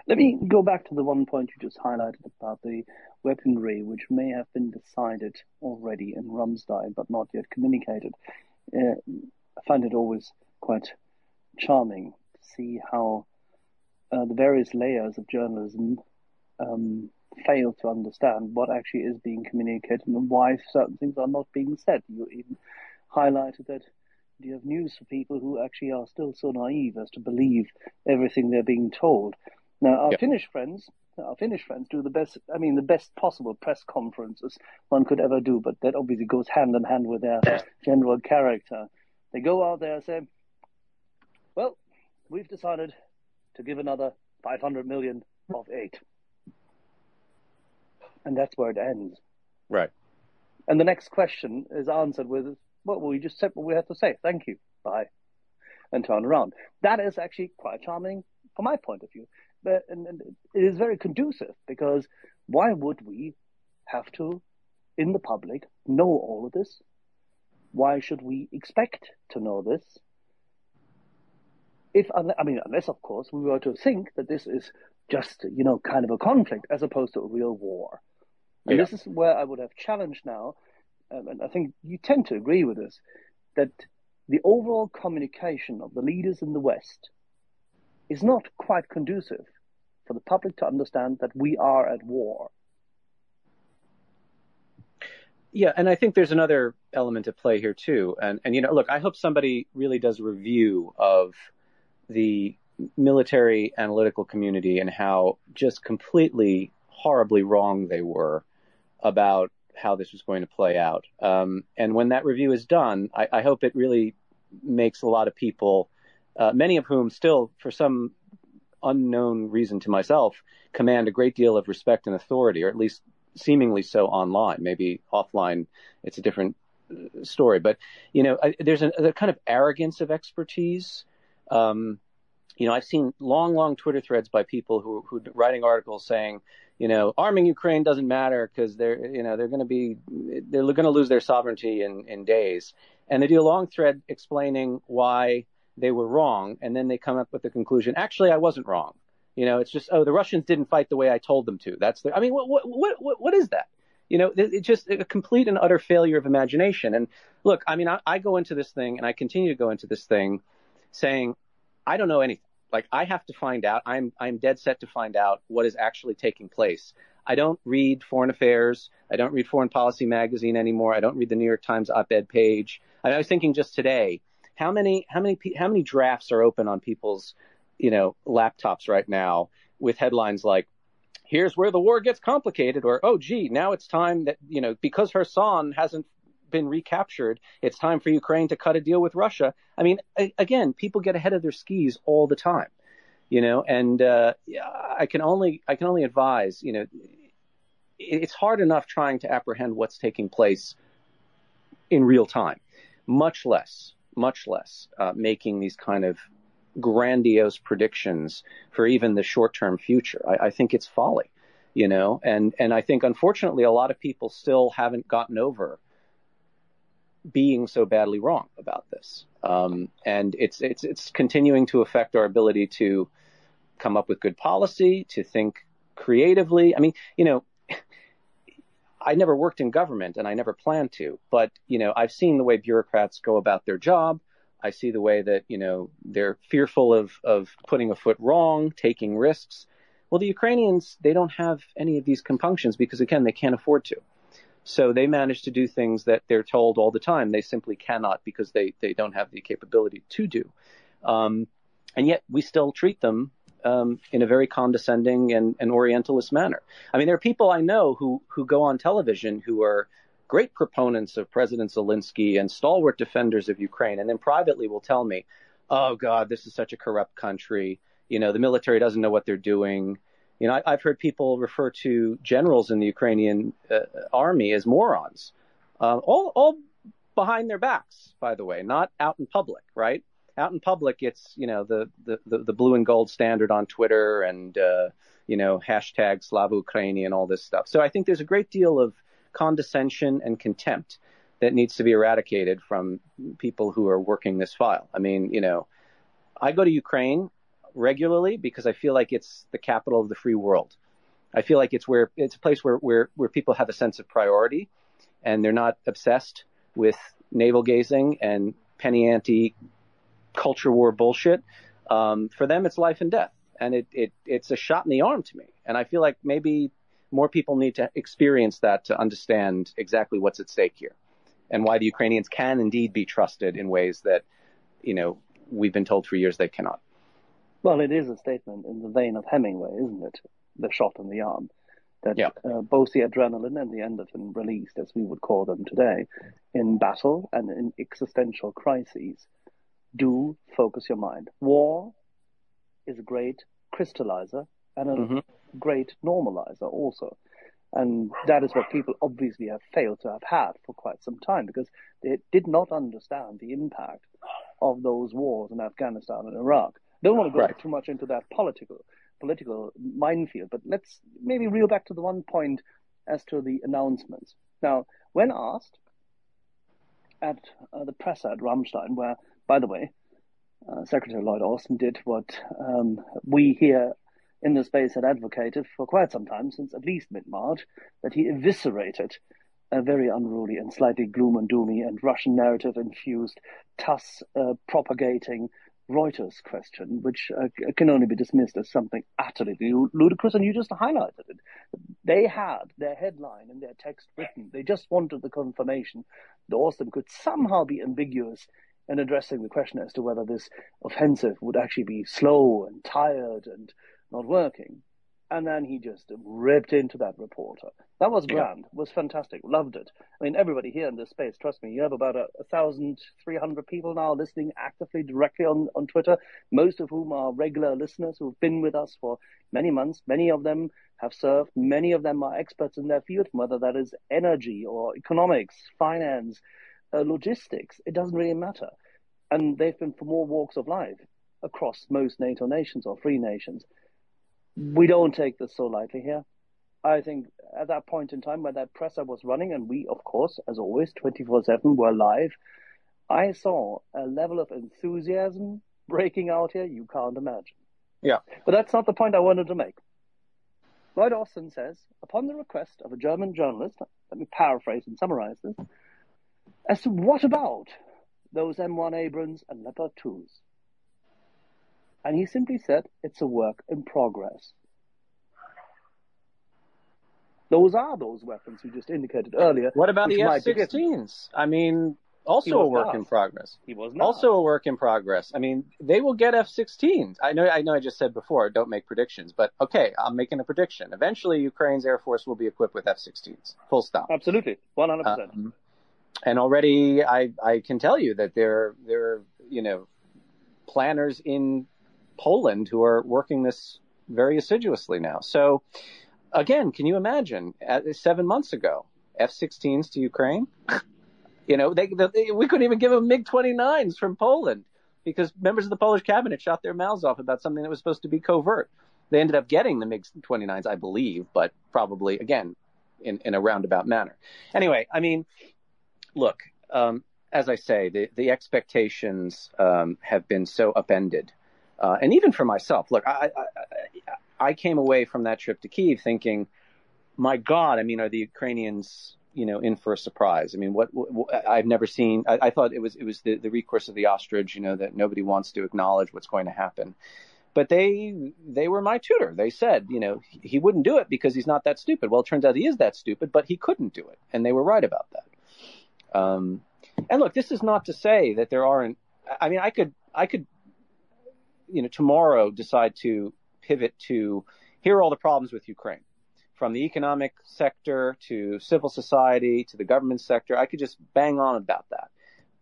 Speaker 1: Let me go back to the one point you just highlighted about the weaponry which may have been decided already in Ramstein but not yet communicated. Uh, i find it always quite charming to see how uh, the various layers of journalism um, fail to understand what actually is being communicated and why certain things are not being said. You even highlighted that you have news for people who actually are still so naive as to believe everything they're being told. Now, our yep. Finnish friends, our Finnish friends do the best, I mean, the best possible press conferences one could ever do, but that obviously goes hand in hand with their general character. They go out there and say, well, we've decided to give another 500 million of eight. And that's where it ends.
Speaker 3: Right.
Speaker 1: And the next question is answered with, well, we just said what we had to say. Thank you. Bye. And turn around. That is actually quite charming from my point of view. But, and, and it is very conducive because why would we have to, in the public, know all of this? Why should we expect to know this? If I mean, unless of course we were to think that this is just you know kind of a conflict as opposed to a real war. And yeah. this is where I would have challenged now um, and I think you tend to agree with this, that the overall communication of the leaders in the West is not quite conducive for the public to understand that we are at war.
Speaker 3: Yeah, and I think there's another element at play here too. And and you know, look, I hope somebody really does a review of the military analytical community and how just completely horribly wrong they were about how this was going to play out. Um, and when that review is done, I, I, hope it really makes a lot of people, uh, many of whom still, for some unknown reason to myself, command a great deal of respect and authority, or at least seemingly so online. Maybe offline, it's a different uh, story. But you know, I, there's a, a, kind of arrogance of expertise. Um, you know, I've seen long, long Twitter threads by people who who writing articles saying, you know, arming Ukraine doesn't matter because they're, you know, they're going to be, they're going to lose their sovereignty in in days, and they do a long thread explaining why they were wrong, and then they come up with the conclusion, actually, I wasn't wrong. You know, it's just, oh, the Russians didn't fight the way I told them to. That's the, I mean, what, what, what, what is that? You know, it's just a complete and utter failure of imagination. And look, I mean, I, I go into this thing and I continue to go into this thing saying, I don't know anything. Like I have to find out. I'm I'm dead set to find out what is actually taking place. I don't read Foreign Affairs. I don't read Foreign Policy magazine anymore. I don't read the New York Times op-ed page. I, I was thinking just today, how many how many how many drafts are open on people's you know laptops right now with headlines like here's where the war gets complicated or oh gee now it's time that you know because Kherson hasn't been recaptured. It's time for Ukraine to cut a deal with Russia. I mean, again, people get ahead of their skis all the time, you know, and uh, I can only I can only advise, you know, it's hard enough trying to apprehend what's taking place in real time, much less, much less uh, making these kind of grandiose predictions for even the short-term future. I, I think it's folly you know and and i think unfortunately a lot of people still haven't gotten over being so badly wrong about this. Um, and it's it's it's continuing to affect our ability to come up with good policy, to think creatively. I mean, you know, I never worked in government and I never planned to, but you know, I've seen the way bureaucrats go about their job. I see the way that, you know, they're fearful of of putting a foot wrong, taking risks. Well, the Ukrainians, they don't have any of these compunctions because again, they can't afford to. So they manage to do things that they're told all the time they simply cannot because they, they don't have the capability to do. Um, and yet we still treat them um, in a very condescending and, and Orientalist manner. I mean, there are people I know who, who go on television who are great proponents of President Zelensky and stalwart defenders of Ukraine, and then privately will tell me, oh, God, this is such a corrupt country. You know, the military doesn't know what they're doing. You know, I, have heard people refer to generals in the Ukrainian uh, army as morons, uh, all, all behind their backs, by the way, not out in public, right? Out in public, it's you know the the, the, the blue and gold standard on Twitter and uh, you know hashtag Slava Ukraini and all this stuff. So I think there's a great deal of condescension and contempt that needs to be eradicated from people who are working this file. I mean, you know, I go to Ukraine regularly because I feel like it's the capital of the free world. I feel like it's where it's a place where where where people have a sense of priority, and they're not obsessed with navel gazing and penny ante culture war bullshit. Um, for them, it's life and death, and it, it it's a shot in the arm to me. And I feel like maybe more people need to experience that to understand exactly what's at stake here, and why the Ukrainians can indeed be trusted in ways that, you know, we've been told for years they cannot.
Speaker 1: Well, it is a statement in the vein of Hemingway, isn't it? The shot in the arm. That
Speaker 3: yeah.
Speaker 1: uh, both the adrenaline and the endorphin released, as we would call them today, in battle and in existential crises, do focus your mind. War is a great crystallizer and a mm-hmm. great normalizer also. And that is what people obviously have failed to have had for quite some time because they did not understand the impact of those wars in Afghanistan and Iraq. Don't want to go right. too much into that political political minefield, but let's maybe reel back to the one point as to the announcements. Now, when asked at uh, the presser at Ramstein, where, by the way, uh, Secretary Lloyd Austin did what um, we here in the space had advocated for quite some time, since at least mid March, that he eviscerated a very unruly and slightly gloom and doomy and Russian narrative infused, TASS uh, propagating Reuters question, which uh, can only be dismissed as something utterly ludicrous, and you just highlighted it. They had their headline and their text written. They just wanted the confirmation that Austin could somehow be ambiguous in addressing the question as to whether this offensive would actually be slow and tired and not working. And then he just ripped into that reporter. That was grand. Yeah. was fantastic. Loved it. I mean, everybody here in this space, trust me, you have about a, a thousand three hundred people now listening actively directly on, on Twitter, most of whom are regular listeners who've been with us for many months. Many of them have served. Many of them are experts in their field, whether that is energy or economics, finance, uh, logistics. It doesn't really matter. And they've been from all walks of life across most NATO nations or free nations we don't take this so lightly here. I think at that point in time when that presser was running, and we, of course, as always, 24 7 were live, I saw a level of enthusiasm breaking out here you can't imagine.
Speaker 3: Yeah.
Speaker 1: But that's not the point I wanted to make. Lloyd Austin says, upon the request of a German journalist, let me paraphrase and summarize this, as to what about those M1 Abrams and Leopard 2s? And he simply said, it's a work in progress. Those are those weapons you just indicated earlier.
Speaker 3: What about the F-16s? I mean, also a work not. in progress.
Speaker 1: He was not.
Speaker 3: Also a work in progress. I mean, they will get F-16s. I know, I know. I just said before, don't make predictions, but okay, I'm making a prediction. Eventually, Ukraine's air force will be equipped with F-16s. Full stop.
Speaker 1: Absolutely, 100. Um, percent
Speaker 3: And already, I I can tell you that there there you know planners in Poland who are working this very assiduously now. So again, can you imagine seven months ago, F-16s to Ukraine? you know, they, they, we couldn't even give them MiG-29s from Poland because members of the Polish cabinet shot their mouths off about something that was supposed to be covert. They ended up getting the MiG-29s, I believe, but probably again in, in a roundabout manner. Anyway, I mean, look, um, as I say, the, the expectations um, have been so upended uh, and even for myself, look, I, I, I came away from that trip to Kiev thinking, my God, I mean, are the Ukrainians, you know, in for a surprise? I mean, what, what I've never seen. I, I, thought it was it was the, the recourse of the ostrich, you know, that nobody wants to acknowledge what's going to happen. But they they were my tutor. They said, you know, he wouldn't do it because he's not that stupid. Well, it turns out he is that stupid, but he couldn't do it, and they were right about that. Um, and look, this is not to say that there aren't. I mean, I could I could you know, tomorrow decide to pivot to here are all the problems with Ukraine, from the economic sector to civil society to the government sector. I could just bang on about that.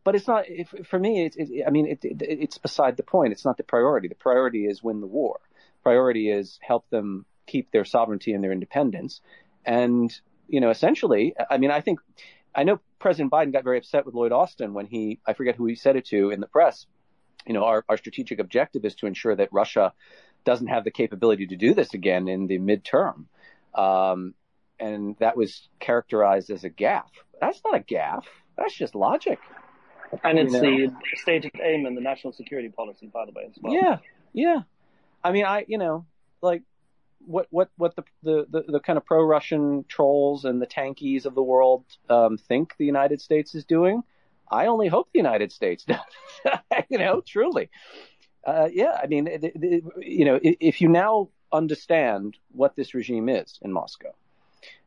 Speaker 3: But it's not, for me, it's, it, I mean, it, it's beside the point. It's not the priority. The priority is win the war. Priority is help them keep their sovereignty and their independence. And, you know, essentially, I mean, I think, I know President Biden got very upset with Lloyd Austin when he, I forget who he said it to in the press, you know, our, our strategic objective is to ensure that Russia doesn't have the capability to do this again in the midterm. Um, and that was characterized as a gaffe. That's not a gaffe. That's just logic.
Speaker 1: And it's you know? the stated aim in the national security policy, by the way, as well.
Speaker 3: Yeah, yeah. I mean, I, you know, like what what what the the, the, the kind of pro-Russian trolls and the tankies of the world um, think the United States is doing I only hope the United States does. you know, truly. Uh, yeah, I mean, the, the, you know, if you now understand what this regime is in Moscow,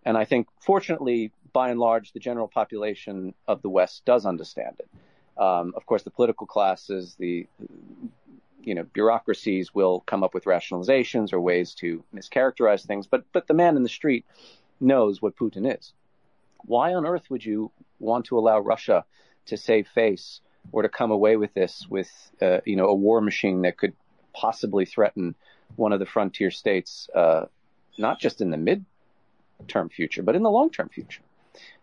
Speaker 3: and I think, fortunately, by and large, the general population of the West does understand it. Um, of course, the political classes, the you know bureaucracies will come up with rationalizations or ways to mischaracterize things, but but the man in the street knows what Putin is. Why on earth would you want to allow Russia to save face or to come away with this with uh, you know a war machine that could possibly threaten one of the frontier states, uh, not just in the mid-term future, but in the long-term future.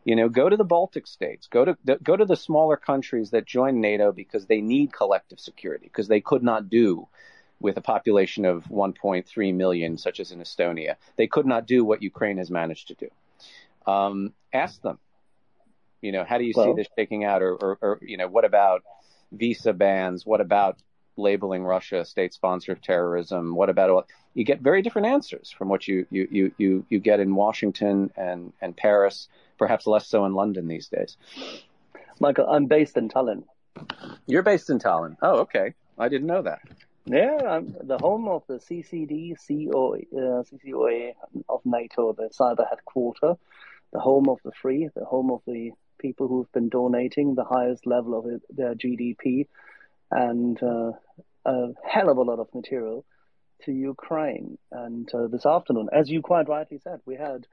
Speaker 3: You know, go to the Baltic states, go to the, go to the smaller countries that join NATO because they need collective security because they could not do with a population of 1.3 million, such as in Estonia. They could not do what Ukraine has managed to do. Um, ask them, you know, how do you well, see this shaking out? Or, or, or, you know, what about visa bans? What about labeling Russia a state sponsor of terrorism? What about you get very different answers from what you you you you, you get in Washington and and Paris perhaps less so in London these days.
Speaker 1: Michael, I'm based in Tallinn.
Speaker 3: You're based in Tallinn. Oh, okay. I didn't know that.
Speaker 1: Yeah, I'm the home of the CCD, COA, uh, CCOA of NATO, the cyber headquarter, the home of the free, the home of the people who've been donating the highest level of their GDP and uh, a hell of a lot of material to Ukraine. And uh, this afternoon, as you quite rightly said, we had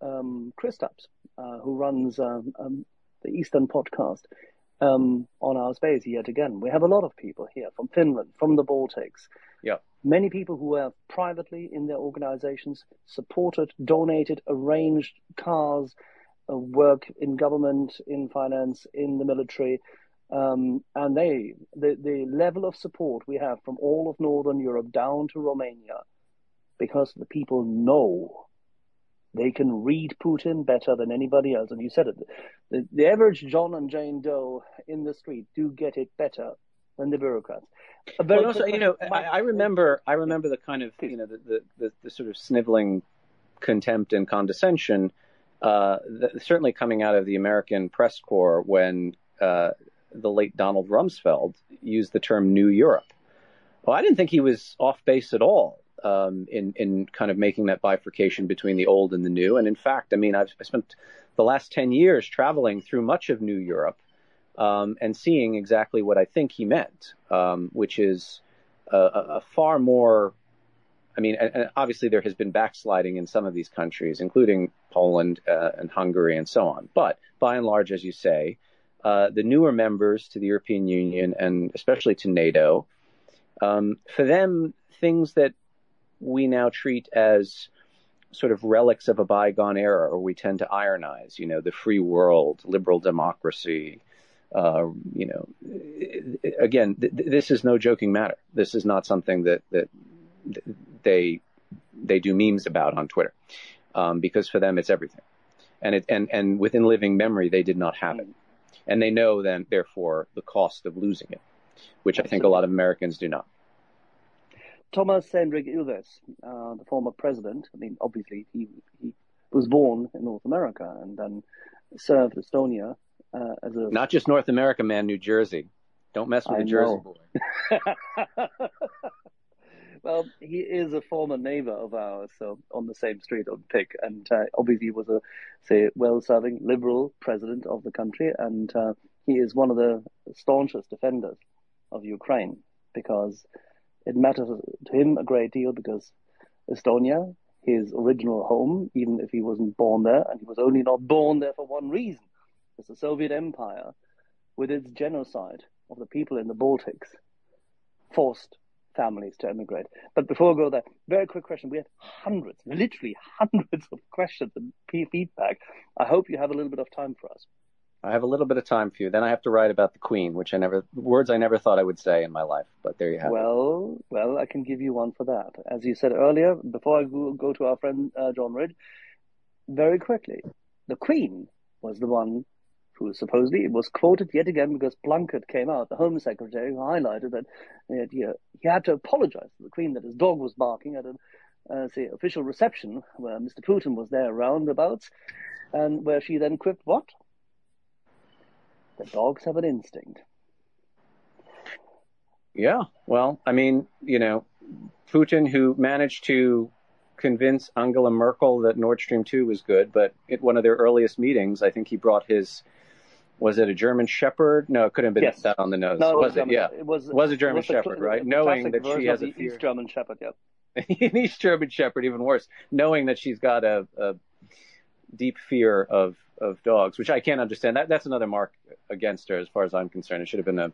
Speaker 1: um, Kristaps, uh, who runs um, um, the Eastern podcast, um, on our space yet again. We have a lot of people here from Finland, from the Baltics.
Speaker 3: Yeah.
Speaker 1: Many people who have privately in their organizations supported, donated, arranged cars, work in government, in finance, in the military. Um, and they, the, the level of support we have from all of Northern Europe down to Romania, because the people know they can read Putin better than anybody else. And you said it. The, the average John and Jane Doe in the street do get it better than the bureaucrats.
Speaker 3: Well, also, you know, I, I, remember, I remember the kind of, you know, the, the, the, the sort of sniveling contempt and condescension, uh, the, certainly coming out of the American press corps when uh, the late Donald Rumsfeld used the term New Europe. Well, I didn't think he was off base at all um, in in kind of making that bifurcation between the old and the new. And in fact, I mean, I've I spent the last ten years traveling through much of New Europe um, and seeing exactly what I think he meant, um, which is a, a, far more. I mean, obviously there has been backsliding in some of these countries, including Poland uh, and Hungary and so on. But by and large, as you say, uh, the newer members to the European Union and especially to NATO, um, for them, things that we now treat as sort of relics of a bygone era, or we tend to ironize, you know, the free world, liberal democracy. Uh, you know, again, th- this is no joking matter. This is not something that that they they do memes about on Twitter, um, because for them it's everything, and it and and within living memory they did not have it, and they know then therefore the cost of losing it, which I think a lot of Americans do not.
Speaker 1: Thomas Hendrik Ilves, uh, the former president, I mean, obviously he, he was born in North America and then served Estonia uh, as a.
Speaker 3: Not just North America, man, New Jersey. Don't mess with I the Jersey boy.
Speaker 1: well, he is a former neighbor of ours, so on the same street on Pikk, and uh, obviously he was a, say, well-serving liberal president of the country, and uh, he is one of the staunchest defenders of Ukraine because it matters to him a great deal because Estonia, his original home, even if he wasn't born there, and he was only not born there for one reason, it's the Soviet Empire, with its genocide of the people in the Baltics, forced families to emigrate. But before I go there, very quick question. We have hundreds, literally hundreds of questions and feedback. I hope you have a little bit of time for us.
Speaker 3: I have a little bit of time for you. Then I have to write about the Queen, which I never words I never thought I would say in my life. But there you have
Speaker 1: well, it. Well, well, I can give you one for that. As you said earlier, before I go, to our friend uh, John Rid, very quickly, the Queen was the one who supposedly was quoted yet again because Blunkett came out, the Home Secretary, who highlighted that he, he had to apologize to the Queen that his dog was barking at an uh, say official reception where Mr. Putin was there roundabouts, and where she then quipped, "What? The dogs have an instinct.
Speaker 3: Yeah, well, I mean, you know, Putin, who managed to convince Angela Merkel that Nord Stream 2 was good, but at one of their earliest meetings, I think he brought his was it a German Shepherd? No, it couldn't have been
Speaker 1: yes.
Speaker 3: that on the nose.
Speaker 1: No,
Speaker 3: was
Speaker 1: it?
Speaker 3: Yeah, it was. It was a German was Shepherd, the, right? Knowing that she has a fear.
Speaker 1: East German Shepherd, yeah.
Speaker 3: An East German Shepherd, even worse. Knowing that she's got a, a deep fear of of dogs, which I can't understand. That that's another mark against her, as far as I'm concerned. It should have been a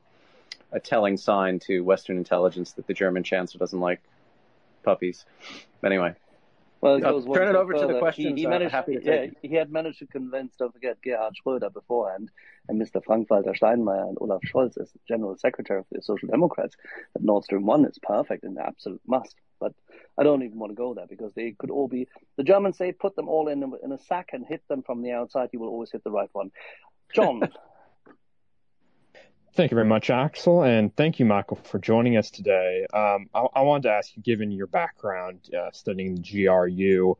Speaker 3: a telling sign to Western intelligence that the German chancellor doesn't like puppies. Anyway,
Speaker 1: well, it goes
Speaker 3: turn it over further. to the questions. He, he managed,
Speaker 1: yeah, he had managed to convince, don't forget, Gerhard Schröder beforehand, and Mr. Frank-Walter Steinmeier and Olaf Scholz as General Secretary of the Social Democrats that Nord Stream 1 is perfect and an absolute must. But I don't even want to go there because they could all be, the Germans say, put them all in in a sack and hit them from the outside. You will always hit the right one. John.
Speaker 4: Thank you very much, Axel, and thank you, Michael, for joining us today. Um, I, I, wanted to ask you, given your background uh, studying the GRU,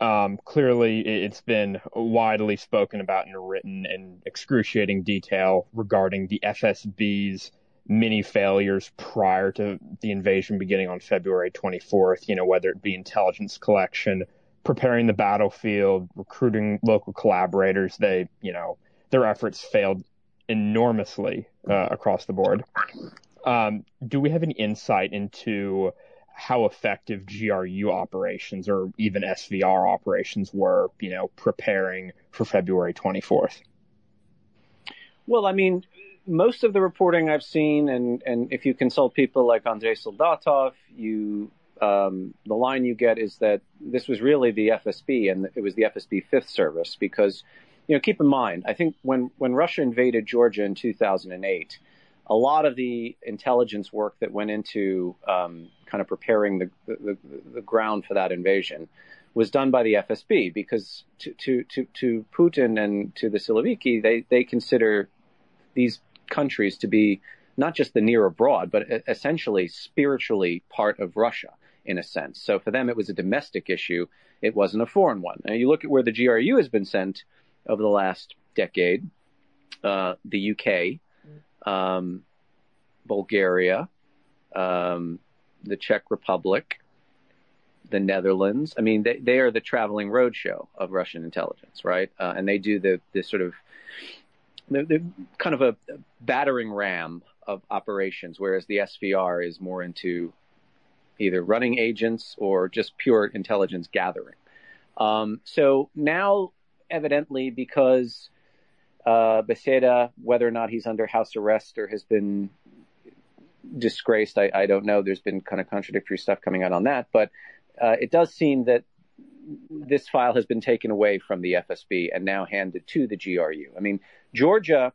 Speaker 4: Um, clearly, it's been widely spoken about and written in excruciating detail regarding the FSB's many failures prior to the invasion beginning on February 24th. You know, whether it be intelligence collection, preparing the battlefield, recruiting local collaborators. They, you know, their efforts failed enormously uh, across the board. Um, do we have any insight into how effective GRU operations or even SVR operations were, you know, preparing for February 24th?
Speaker 3: Well, I mean, most of the reporting I've seen, and, and if you consult people like Andrei Soldatov, you um, the line you get is that this was really the FSB and it was the FSB Fifth Service because, you know, keep in mind, I think when when Russia invaded Georgia in 2008, a lot of the intelligence work that went into um, kind of preparing the, the, the ground for that invasion was done by the FSB because to, to, to, to Putin and to the Siloviki, they, they consider these countries to be not just the near abroad, but essentially spiritually part of Russia in a sense. So for them, it was a domestic issue. It wasn't a foreign one. Now you look at where the GRU has been sent over the last decade, uh, the UK, um, Bulgaria, um, the Czech Republic, the Netherlands. I mean, they, they are the traveling roadshow of Russian intelligence, right? Uh, and they do the this sort of they're kind of a battering ram of operations, whereas the SVR is more into either running agents or just pure intelligence gathering. Um, so now, evidently, because uh, Beseda, whether or not he's under house arrest or has been disgraced. I, I, don't know. There's been kind of contradictory stuff coming out on that, but uh, it does seem that this file has been taken away from the FSB and now handed to the GRU. I mean, Georgia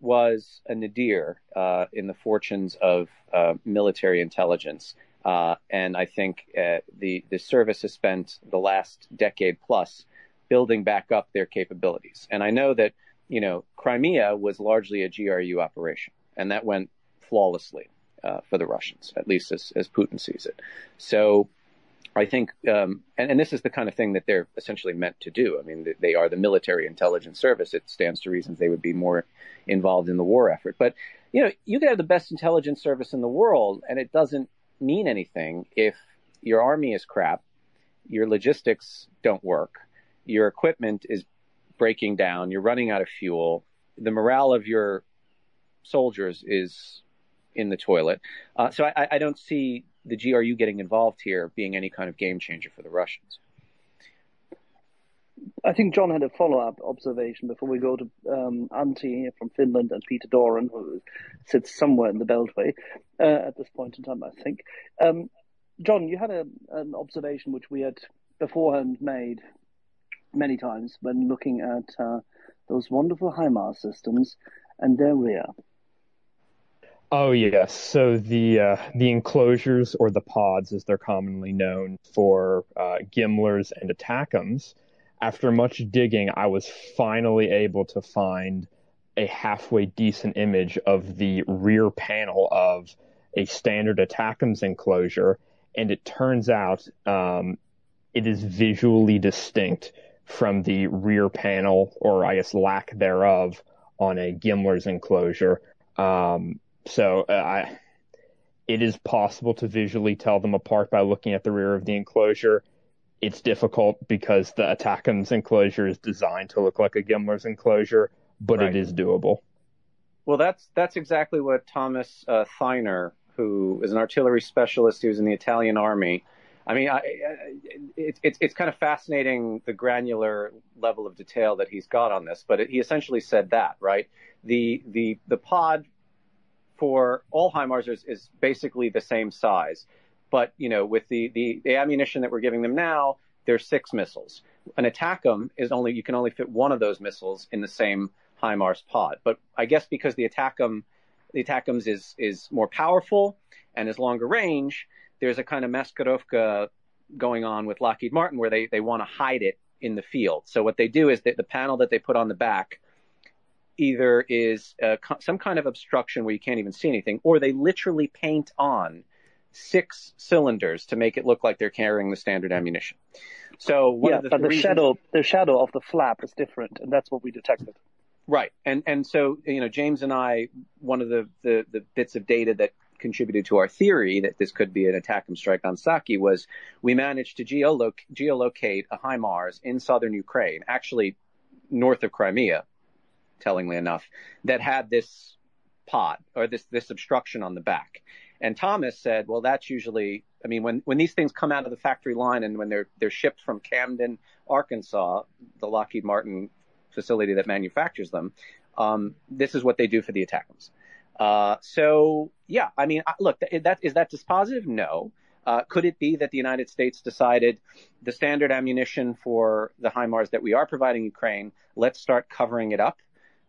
Speaker 3: was a nadir uh, in the fortunes of uh, military intelligence, uh, and I think uh, the the service has spent the last decade plus building back up their capabilities. And I know that you know Crimea was largely a GRU operation, and that went flawlessly uh, for the Russians, at least as, as Putin sees it. So I think, um, and, and, this is the kind of thing that they're essentially meant to do. I mean, they are the military intelligence service. It stands to reasons they would be more involved in the war effort. But, you know, you could have the best intelligence service in the world, and it doesn't mean anything if your army is crap, your logistics don't work, your equipment is breaking down, you're running out of fuel, the morale of your soldiers is in the toilet. Uh, so I, I, don't see the GRU getting involved here being any kind of game changer for the Russians.
Speaker 1: I think John had a follow-up observation before we go to um, Antti from Finland and Peter Doran, who sits somewhere in the Beltway uh, at this point in time, I think. Um, John, you had a, an observation which we had beforehand made many times when looking at uh, those wonderful HIMARS systems and their rear.
Speaker 4: Oh yes. So the uh, the enclosures or the pods, as they're commonly known for uh, GMLRS and ATACMS. After much digging, I was finally able to find a halfway decent image of the rear panel of a standard ATACMS enclosure, and it turns out um, it is visually distinct from the rear panel, or I guess lack thereof, on a GMLRS enclosure. Um, so uh, I, it is possible to visually tell them apart by looking at the rear of the enclosure. It's difficult because the ATACMS enclosure is designed to look like a GMLRS enclosure, but right. it is doable.
Speaker 3: Well, that's that's exactly what Thomas uh, Theiner, who is an artillery specialist who's in the Italian army. I mean, I, it, it's it's kind of fascinating the granular level of detail that he's got on this. But it, he essentially said that, right? The the the pod for all HIMARS is, is basically the same size. But, you know, with the, the, the ammunition that we're giving them now, there's six missiles. An ATACMS is only, you can only fit one of those missiles in the same HIMARS pod. But I guess because the ATACMS, the ATACMS is, is more powerful and is longer range, there's a kind of maskirovka going on with Lockheed Martin where they, they want to hide it in the field. So what they do is that the panel that they put on the back either is uh, some kind of obstruction where you can't even see anything, or they literally paint on six cylinders to make it look like they're carrying the standard ammunition. So
Speaker 1: yeah,
Speaker 3: the
Speaker 1: but the
Speaker 3: reasons...
Speaker 1: shadow, the shadow of the flap is different, and that's what we detected.
Speaker 3: Right, and and so you know, James and I, one of the the, the bits of data that contributed to our theory that this could be an attack and strike on Saki was we managed to geoloc- geolocate a HIMARS in southern Ukraine, actually north of Crimea, tellingly enough, that had this pod or this this obstruction on the back. And Thomas said, well, that's usually, I mean, when, when these things come out of the factory line and when they're, they're shipped from Camden, Arkansas, the Lockheed Martin facility that manufactures them, um, this is what they do for the ATACMS. Uh, so yeah, I mean, look, that, is that dispositive? No. Uh, could it be that the United States decided the standard ammunition for the HIMARS that we are providing Ukraine, let's start covering it up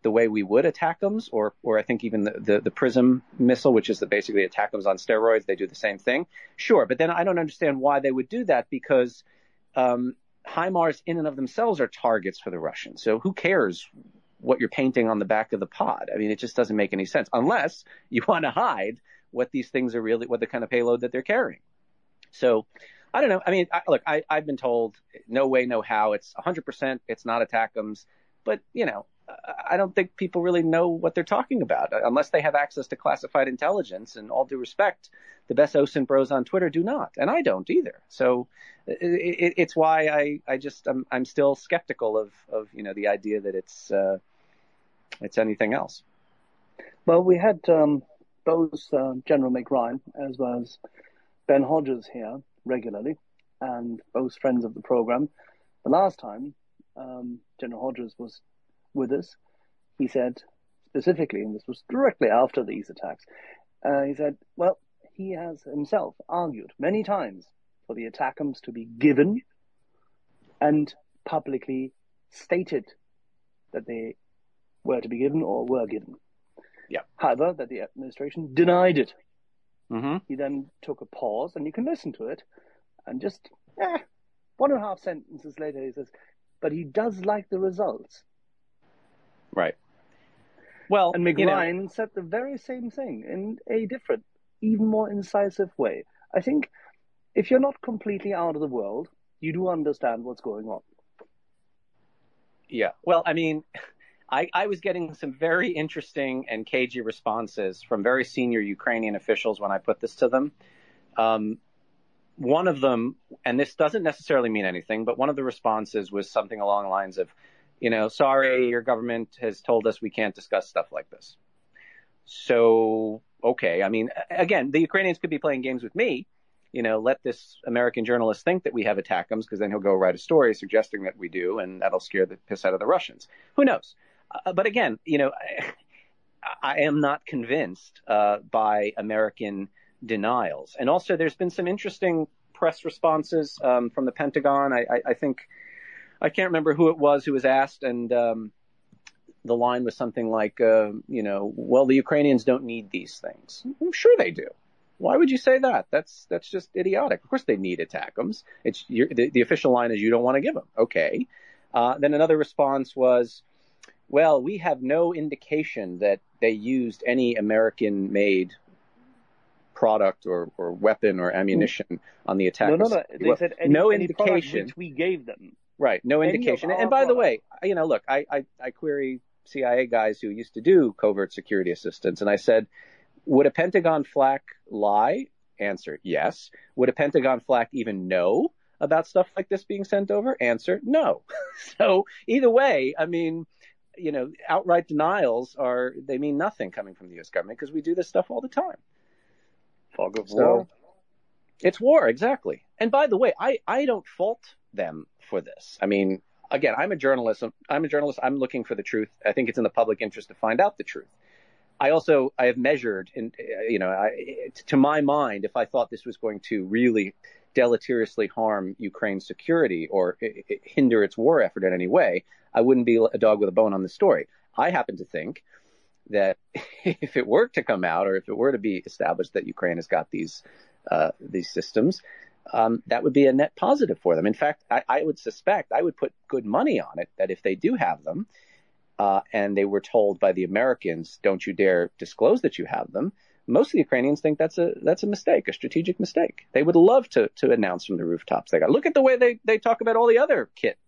Speaker 3: the way we would ATACMS, or or I think even the, the, the PrSM missile, which is the, basically ATACMS on steroids, they do the same thing. Sure, but then I don't understand why they would do that because um, HIMARS in and of themselves are targets for the Russians. So who cares what you're painting on the back of the pod? I mean, it just doesn't make any sense unless you want to hide what these things are really, what the kind of payload that they're carrying. So I don't know. I mean, I, look, I, I've been told no way, no how. It's 100%. It's not ATACMS. But, you know, I don't think people really know what they're talking about unless they have access to classified intelligence. And all due respect, the best OSINT bros on Twitter do not, and I don't either. So it, it, it's why I, I just I'm, I'm still skeptical of of you know the idea that it's uh, it's anything else.
Speaker 1: Well, we had um, both uh, General Mick Ryan as well as Ben Hodges here regularly, and both friends of the program. The last time um, General Hodges was with us, he said specifically, and this was directly after these attacks, uh, he said, well, he has himself argued many times for the ATACMS to be given and publicly stated that they were to be given or were given.
Speaker 3: Yeah.
Speaker 1: However, that the administration denied it.
Speaker 3: Mm-hmm.
Speaker 1: He then took a pause, and you can listen to it, and just eh, one and a half sentences later, he says, "But he does like the results."
Speaker 3: Right. Well,
Speaker 1: and Mick Ryan
Speaker 3: you know,
Speaker 1: said the very same thing in a different, even more incisive way. I think if you're not completely out of the world, you do understand what's going on.
Speaker 3: Yeah. Well, I mean, I, I was getting some very interesting and cagey responses from very senior Ukrainian officials when I put this to them. Um, one of them, and this doesn't necessarily mean anything, but one of the responses was something along the lines of, you know, sorry, your government has told us we can't discuss stuff like this. So, okay. I mean, again, the Ukrainians could be playing games with me. You know, let this American journalist think that we have ATACMS because then he'll go write a story suggesting that we do, and that'll scare the piss out of the Russians. Who knows? Uh, but again, you know, I, I am not convinced uh, by American denials. And also, there's been some interesting press responses um, from the Pentagon. I, I, I think I can't remember who it was who was asked, and um, the line was something like, uh, you know, well, the Ukrainians don't need these things. I'm sure they do. Why would you say that? That's that's just idiotic. Of course they need ATACMS. It's the, the, official line is you don't want to give them. Okay. Uh, then another response was, well, we have no indication that they used any American-made product or, or weapon or ammunition on the attack.
Speaker 1: No, no, no. They
Speaker 3: well,
Speaker 1: said any,
Speaker 3: no
Speaker 1: any
Speaker 3: indication
Speaker 1: which we gave them.
Speaker 3: Right. No indication. And by the way, you know, look, I, I, I query CIA guys who used to do covert security assistance, and I said, would a Pentagon flak lie? Answer, yes. Would a Pentagon flak even know about stuff like this being sent over? Answer, no. so either way, I mean, you know, outright denials are, they mean nothing coming from the U.S. government because we do this stuff all the time.
Speaker 1: Fog of
Speaker 3: So-
Speaker 1: war.
Speaker 3: It's war, exactly. And by the way, I, I don't fault them for this. I mean, again, I'm a journalist. I'm a journalist. I'm looking for the truth. I think it's in the public interest to find out the truth. I also I have measured, and you know, I, to my mind, if I thought this was going to really deleteriously harm Ukraine's security or i- i- hinder its war effort in any way, I wouldn't be a dog with a bone on the story. I happen to think that if it were to come out, or if it were to be established that Ukraine has got these uh, these systems, um, that would be a net positive for them. In fact, I, I would suspect, I would put good money on it that if they do have them, uh, and they were told by the Americans, don't you dare disclose that you have them, most of the Ukrainians think that's a that's a mistake, a strategic mistake. They would love to to announce from the rooftops. They got look at the way they they talk about all the other kit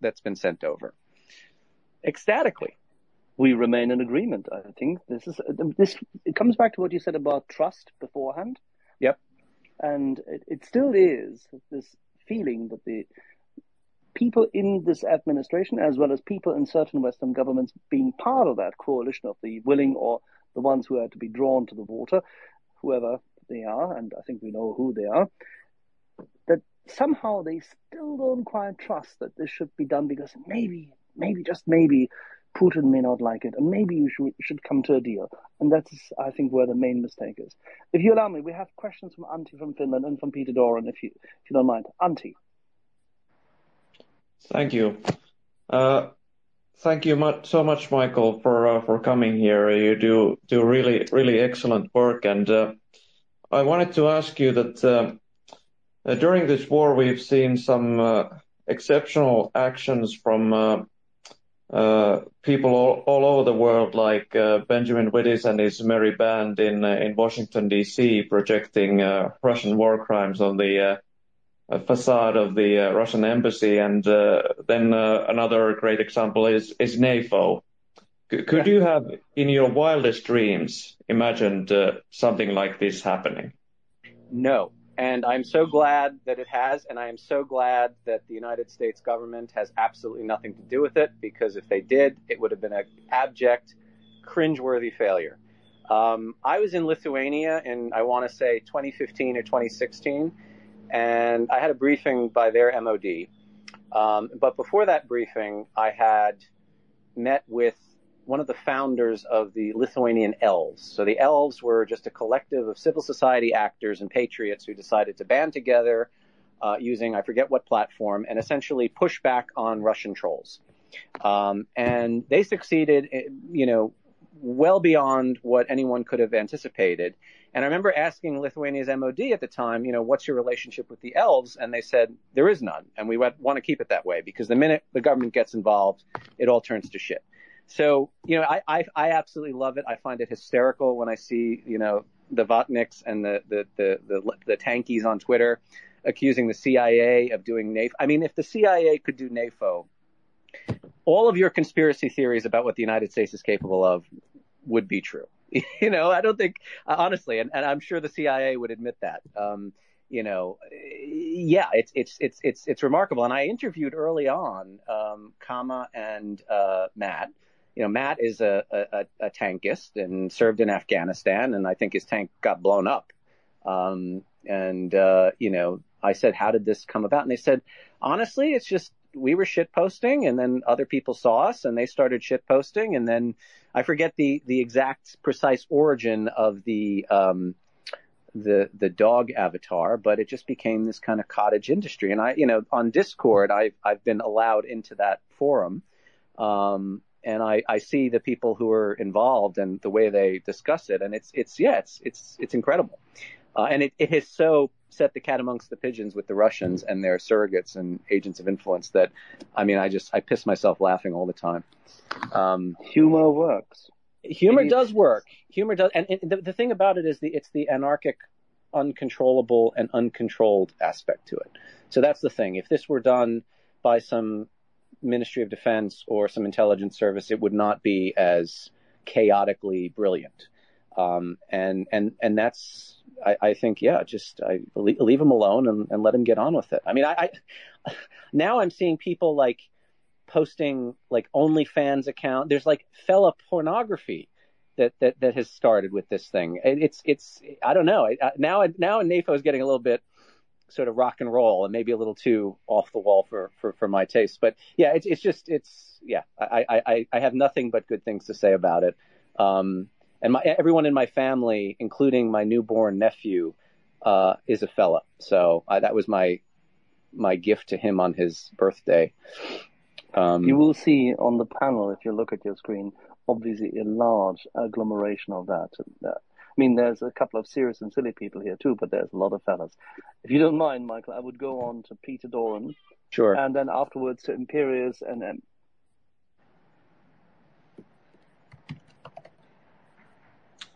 Speaker 3: that's been sent over, ecstatically.
Speaker 1: We remain in agreement. I think this is this. It comes back to what you said about trust beforehand.
Speaker 3: Yep.
Speaker 1: And it, it still is this feeling that the people in this administration, as well as people in certain Western governments, being part of that coalition of the willing or the ones who are to be drawn to the water, whoever they are, and I think we know who they are, that somehow they still don't quite trust that this should be done because maybe, maybe, just maybe, Putin may not like it, and maybe you should, should come to a deal. And that's, I think, where the main mistake is. If you allow me, we have questions from Antti from Finland and from Peter Doran, if you, if you don't mind. Antti.
Speaker 5: Thank you. Uh, thank you so much, Michael, for uh, for coming here. You do do really really excellent work, and uh, I wanted to ask you that uh, uh, during this war we've seen some uh, exceptional actions from people all, over the world, like Benjamin Wittes and his merry band in in Washington D.C. projecting Russian war crimes on the facade of the uh, Russian embassy. And uh, then uh, another great example is is NAFO. Could you have, in your wildest dreams, imagined something like this happening?
Speaker 3: No. And I'm so glad that it has, and I am so glad that the United States government has absolutely nothing to do with it, because if they did, it would have been an abject, cringeworthy failure. Um, I was in Lithuania in, I want to say, 2015 or 2016, and I had a briefing by their MOD. Um, but before that briefing, I had met with one of the founders of the Lithuanian Elves. So the Elves were just a collective of civil society actors and patriots who decided to band together uh, using I forget what platform and essentially push back on Russian trolls. Um, and they succeeded, eh, you know, well beyond what anyone could have anticipated. And I remember asking Lithuania's MOD at the time, you know, what's your relationship with the elves? And they said, there is none. And we want to keep it that way because the minute the government gets involved, it all turns to shit. So, you know, I, I, I absolutely love it. I find it hysterical when I see, you know, the Vatniks and the, the, the, the, the tankies on Twitter accusing the CIA of doing NAFO. I mean, if the CIA could do NAFO, all of your conspiracy theories about what the United States is capable of would be true. you know, I don't think honestly, and, and I'm sure the CIA would admit that. Um, you know, yeah, it's it's it's it's it's remarkable. And I interviewed early on um, Kama and uh, Matt. You know, Matt is a, a, a tankist and served in Afghanistan, and I think his tank got blown up. Um, and uh, you know, I said, "How did this come about?" And they said, "Honestly, it's just we were shit posting, and then other people saw us, and they started shit posting, and then I forget the the exact precise origin of the um, the the dog avatar, but it just became this kind of cottage industry. And I, you know, on Discord, I've I've been allowed into that forum, um, and I, I see the people who are involved and the way they discuss it, and it's it's yeah, it's it's it's incredible, uh, and it, it has so set the cat amongst the pigeons with the Russians and their surrogates and agents of influence that, I mean, I just I piss myself laughing all the time.
Speaker 1: Um, humor works.
Speaker 3: Humor does work. Humor does, and, and the, the thing about it is the it's the anarchic, uncontrollable and uncontrolled aspect to it. So that's the thing. If this were done by some Ministry of Defense or some intelligence service, it would not be as chaotically brilliant. Um, and and and that's I, I think yeah, just I leave, leave him alone and, and let him get on with it. I mean, I, I now I'm seeing people like posting like OnlyFans account. There's like fella pornography that that that has started with this thing. It, it's it's I don't know. I, now now NAFO is getting a little bit sort of rock and roll and maybe a little too off the wall for for, for my taste. But yeah, it's it's just it's yeah. I, I I have nothing but good things to say about it. Um, and my everyone in my family, including my newborn nephew, uh, is a fella. So I, that was my my gift to him on his birthday.
Speaker 1: Um, you will see on the panel if you look at your screen, obviously a large agglomeration of that. Uh, I mean, there's a couple of serious and silly people here too, but there's a lot of fellas. If you don't mind, Michael, I would go on to Peter Doran.
Speaker 3: Sure.
Speaker 1: And then afterwards to Imperius and then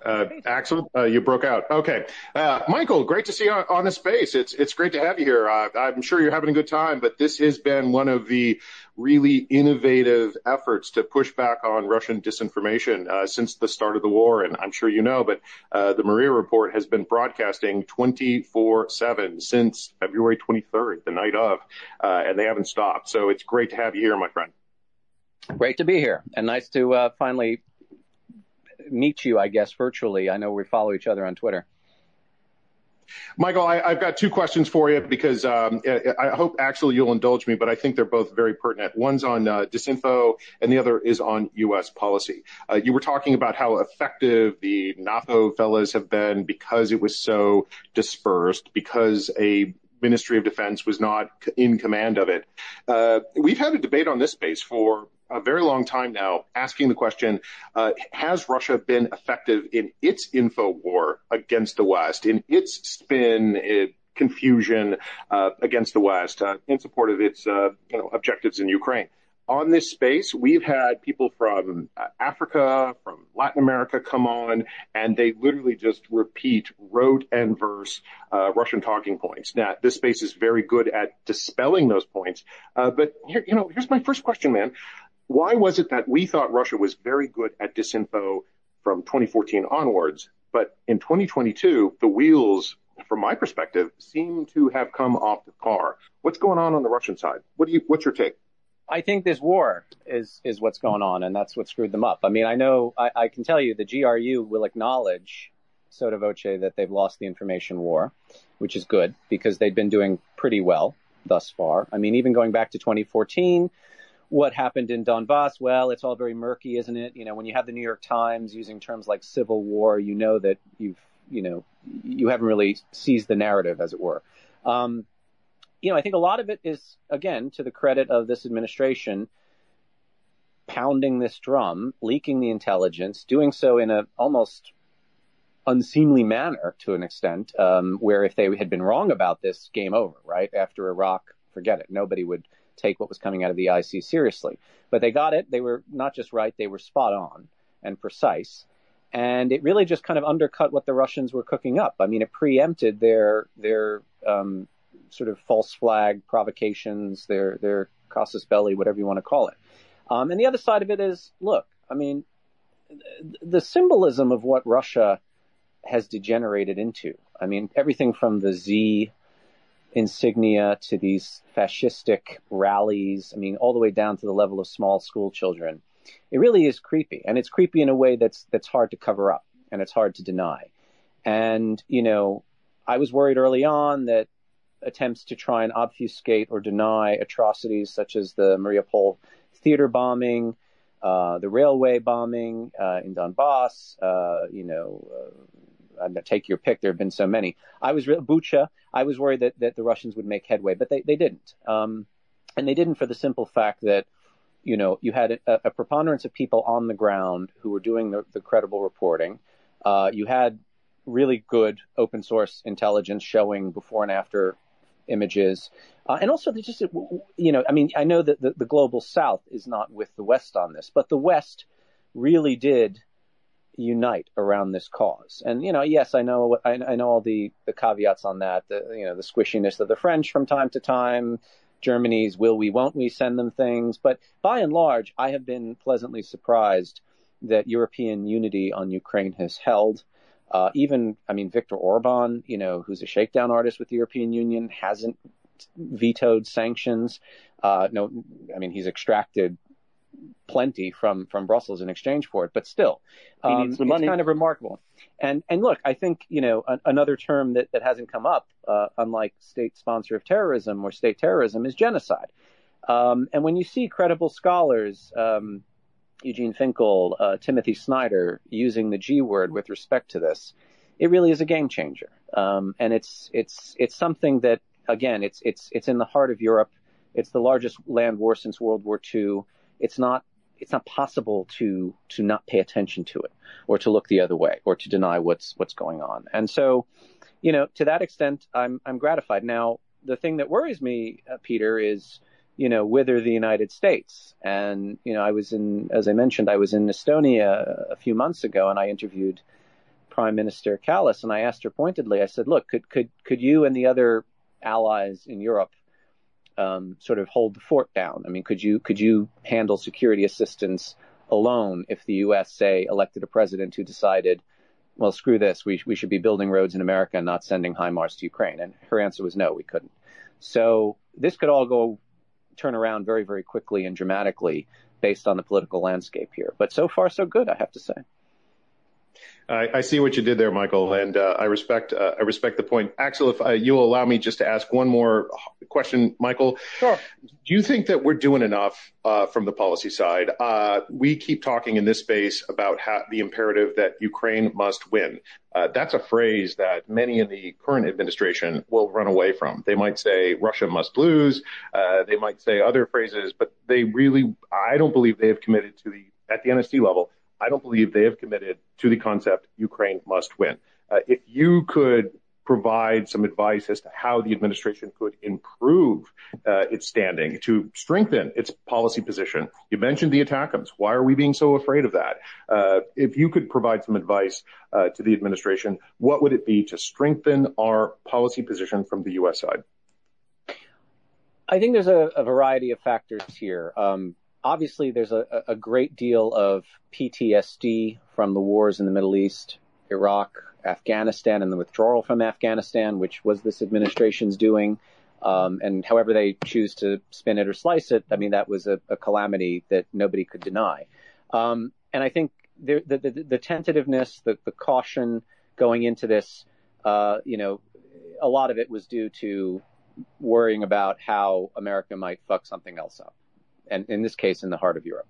Speaker 6: Uh, Axel, uh, you broke out. Okay, uh, Michael, great to see you on, on the space. It's it's great to have you here. Uh, I'm sure you're having a good time, but this has been one of the really innovative efforts to push back on Russian disinformation uh, since the start of the war. And I'm sure you know, but uh, the Maria Report has been broadcasting 24/7 since February 23rd, the night of, and they haven't stopped. So it's great to have you here, my friend.
Speaker 3: Great to be here, and nice to finally meet you, I guess, virtually. I know we follow each other on Twitter.
Speaker 6: Michael, I, have got two questions for you because um, I hope actually you'll indulge me, but I think they're both very pertinent. One's on uh, disinfo, and the other is on U.S. policy. Uh, you were talking about how effective the NAFO fellas have been because it was so dispersed, because a Ministry of Defense was not in command of it. Uh, we've had a debate on this space for a very long time now asking the question uh, Has Russia been effective in its info war against the West, in its spin? It, confusion uh, against the West uh, in support of its uh, objectives in Ukraine. On this space, we've had people from uh, Africa, from Latin America come on, and they literally just repeat rote and verse uh, Russian talking points. Now, this space is very good at dispelling those points. but here, you know, here's my first question, man why was it that we thought Russia was very good at disinfo from 2014 onwards, but in 2022, the wheels, from my perspective, seem to have come off the car? What's going on on the Russian side? What do you? What's your take?
Speaker 3: I think this war is is what's going on, and that's what screwed them up. I mean, I know I, I can tell you the GRU will acknowledge sotto voce that they've lost the information war, which is good because they've been doing pretty well thus far. I mean, even going back to 2014, what happened in Donbass? Well, it's all very murky, isn't it? You know, when you have the New York Times using terms like civil war, you know that you've, you know, you haven't really seized the narrative, as it were. Um, you know, I think a lot of it is, again, to the credit of this administration, pounding this drum, leaking the intelligence, doing so in a almost unseemly manner to an extent, um, where if they had been wrong about this, game over, right? After Iraq, forget it. Nobody would take what was coming out of the IC seriously. But they got it. They were not just right, they were spot on and precise. And it really just kind of undercut what the Russians were cooking up. I mean, it preempted their their um, sort of false flag provocations, their their casus belli, whatever you want to call it. Um, and the other side of it is, look, I mean, the symbolism of what Russia has degenerated into. I mean, everything from the Z insignia to these fascistic rallies. I mean, all the way down to the level of small school children. It really is creepy, and it's creepy in a way that's that's hard to cover up and it's hard to deny. And you know, I was worried early on that attempts to try and obfuscate or deny atrocities such as the Mariupol theater bombing, uh, the railway bombing uh, in Donbass, uh, you know, uh, take your pick. There have been so many. I was Bucha. I was worried that, that the Russians would make headway, but they, they didn't. Um, and they didn't for the simple fact that, you know, you had a, a preponderance of people on the ground who were doing the, the credible reporting. Uh, you had really good open source intelligence showing before and after images. Uh, and also, just, you know, I mean, I know that the, the global south is not with the West on this, but the West really did unite around this cause. And you know, yes, I know I, I know all the the caveats on that. The you know the squishiness of the French from time to time. Germany's will we, won't we send them things. But by and large, I have been pleasantly surprised that European unity on Ukraine has held. Uh, even, I mean, Viktor Orban, you know, who's a shakedown artist with the European Union, hasn't vetoed sanctions. Uh, no, I mean, he's extracted plenty from from Brussels in exchange for it, but still, um, it's kind of remarkable. And and look, I think you know a, another term that that hasn't come up, uh, unlike state sponsor of terrorism or state terrorism, is genocide. Um, and when you see credible scholars, um, Eugene Finkel, uh, Timothy Snyder, using the G word with respect to this, it really is a game changer. Um, and it's it's it's something that again, it's it's it's in the heart of Europe. It's the largest land war since World War II it's not it's not possible to to not pay attention to it or to look the other way or to deny what's what's going on. And so, you know, to that extent, I'm I'm gratified. Now, the thing that worries me, uh, Peter, is you know whither the United States. And you know, I was in, as I mentioned, I was in Estonia a few months ago, and I interviewed Prime Minister Kallas, and I asked her pointedly. I said, "Look, could could could you and the other allies in Europe um, sort of hold the fort down? I mean, could you could you handle security assistance alone if the U.S. say elected a president who decided, well, screw this, we we should be building roads in America and not sending HIMARS to Ukraine? And her answer was no, we couldn't. So this could all go turn around very very quickly and dramatically based on the political landscape here. But so far so good, I have to say.
Speaker 6: I, see what you did there, Michael, and uh, I respect uh, I respect the point. Axel, if you'll allow me just to ask one more question, Michael.
Speaker 2: Sure.
Speaker 6: Do you think that we're doing enough uh, from the policy side? Uh, we keep talking in this space about the imperative that Ukraine must win. Uh, that's a phrase that many in the current administration will run away from. They might say Russia must lose. they might say other phrases, but they really, I don't believe they have committed to the at the NSC level I don't believe they have committed to the concept Ukraine must win. Uh, if you could provide some advice as to how the administration could improve uh, its standing to strengthen its policy position. You mentioned the ATACMS. Why are we being so afraid of that? Uh, if you could provide some advice to the administration, what would it be to strengthen our policy position from the U.S. side?
Speaker 3: I think there's a, a variety of factors here. Obviously there's a, a great deal of PTSD from the wars in the Middle East, Iraq, Afghanistan, and the withdrawal from Afghanistan, which was this administration's doing. Um, and however they choose to spin it or slice it, I mean, that was a, a calamity that nobody could deny. Um, and I think the, the, the, the tentativeness, the, the, caution going into this, uh, you know, a lot of it was due to worrying about how America might fuck something else up and in this case, in the heart of Europe.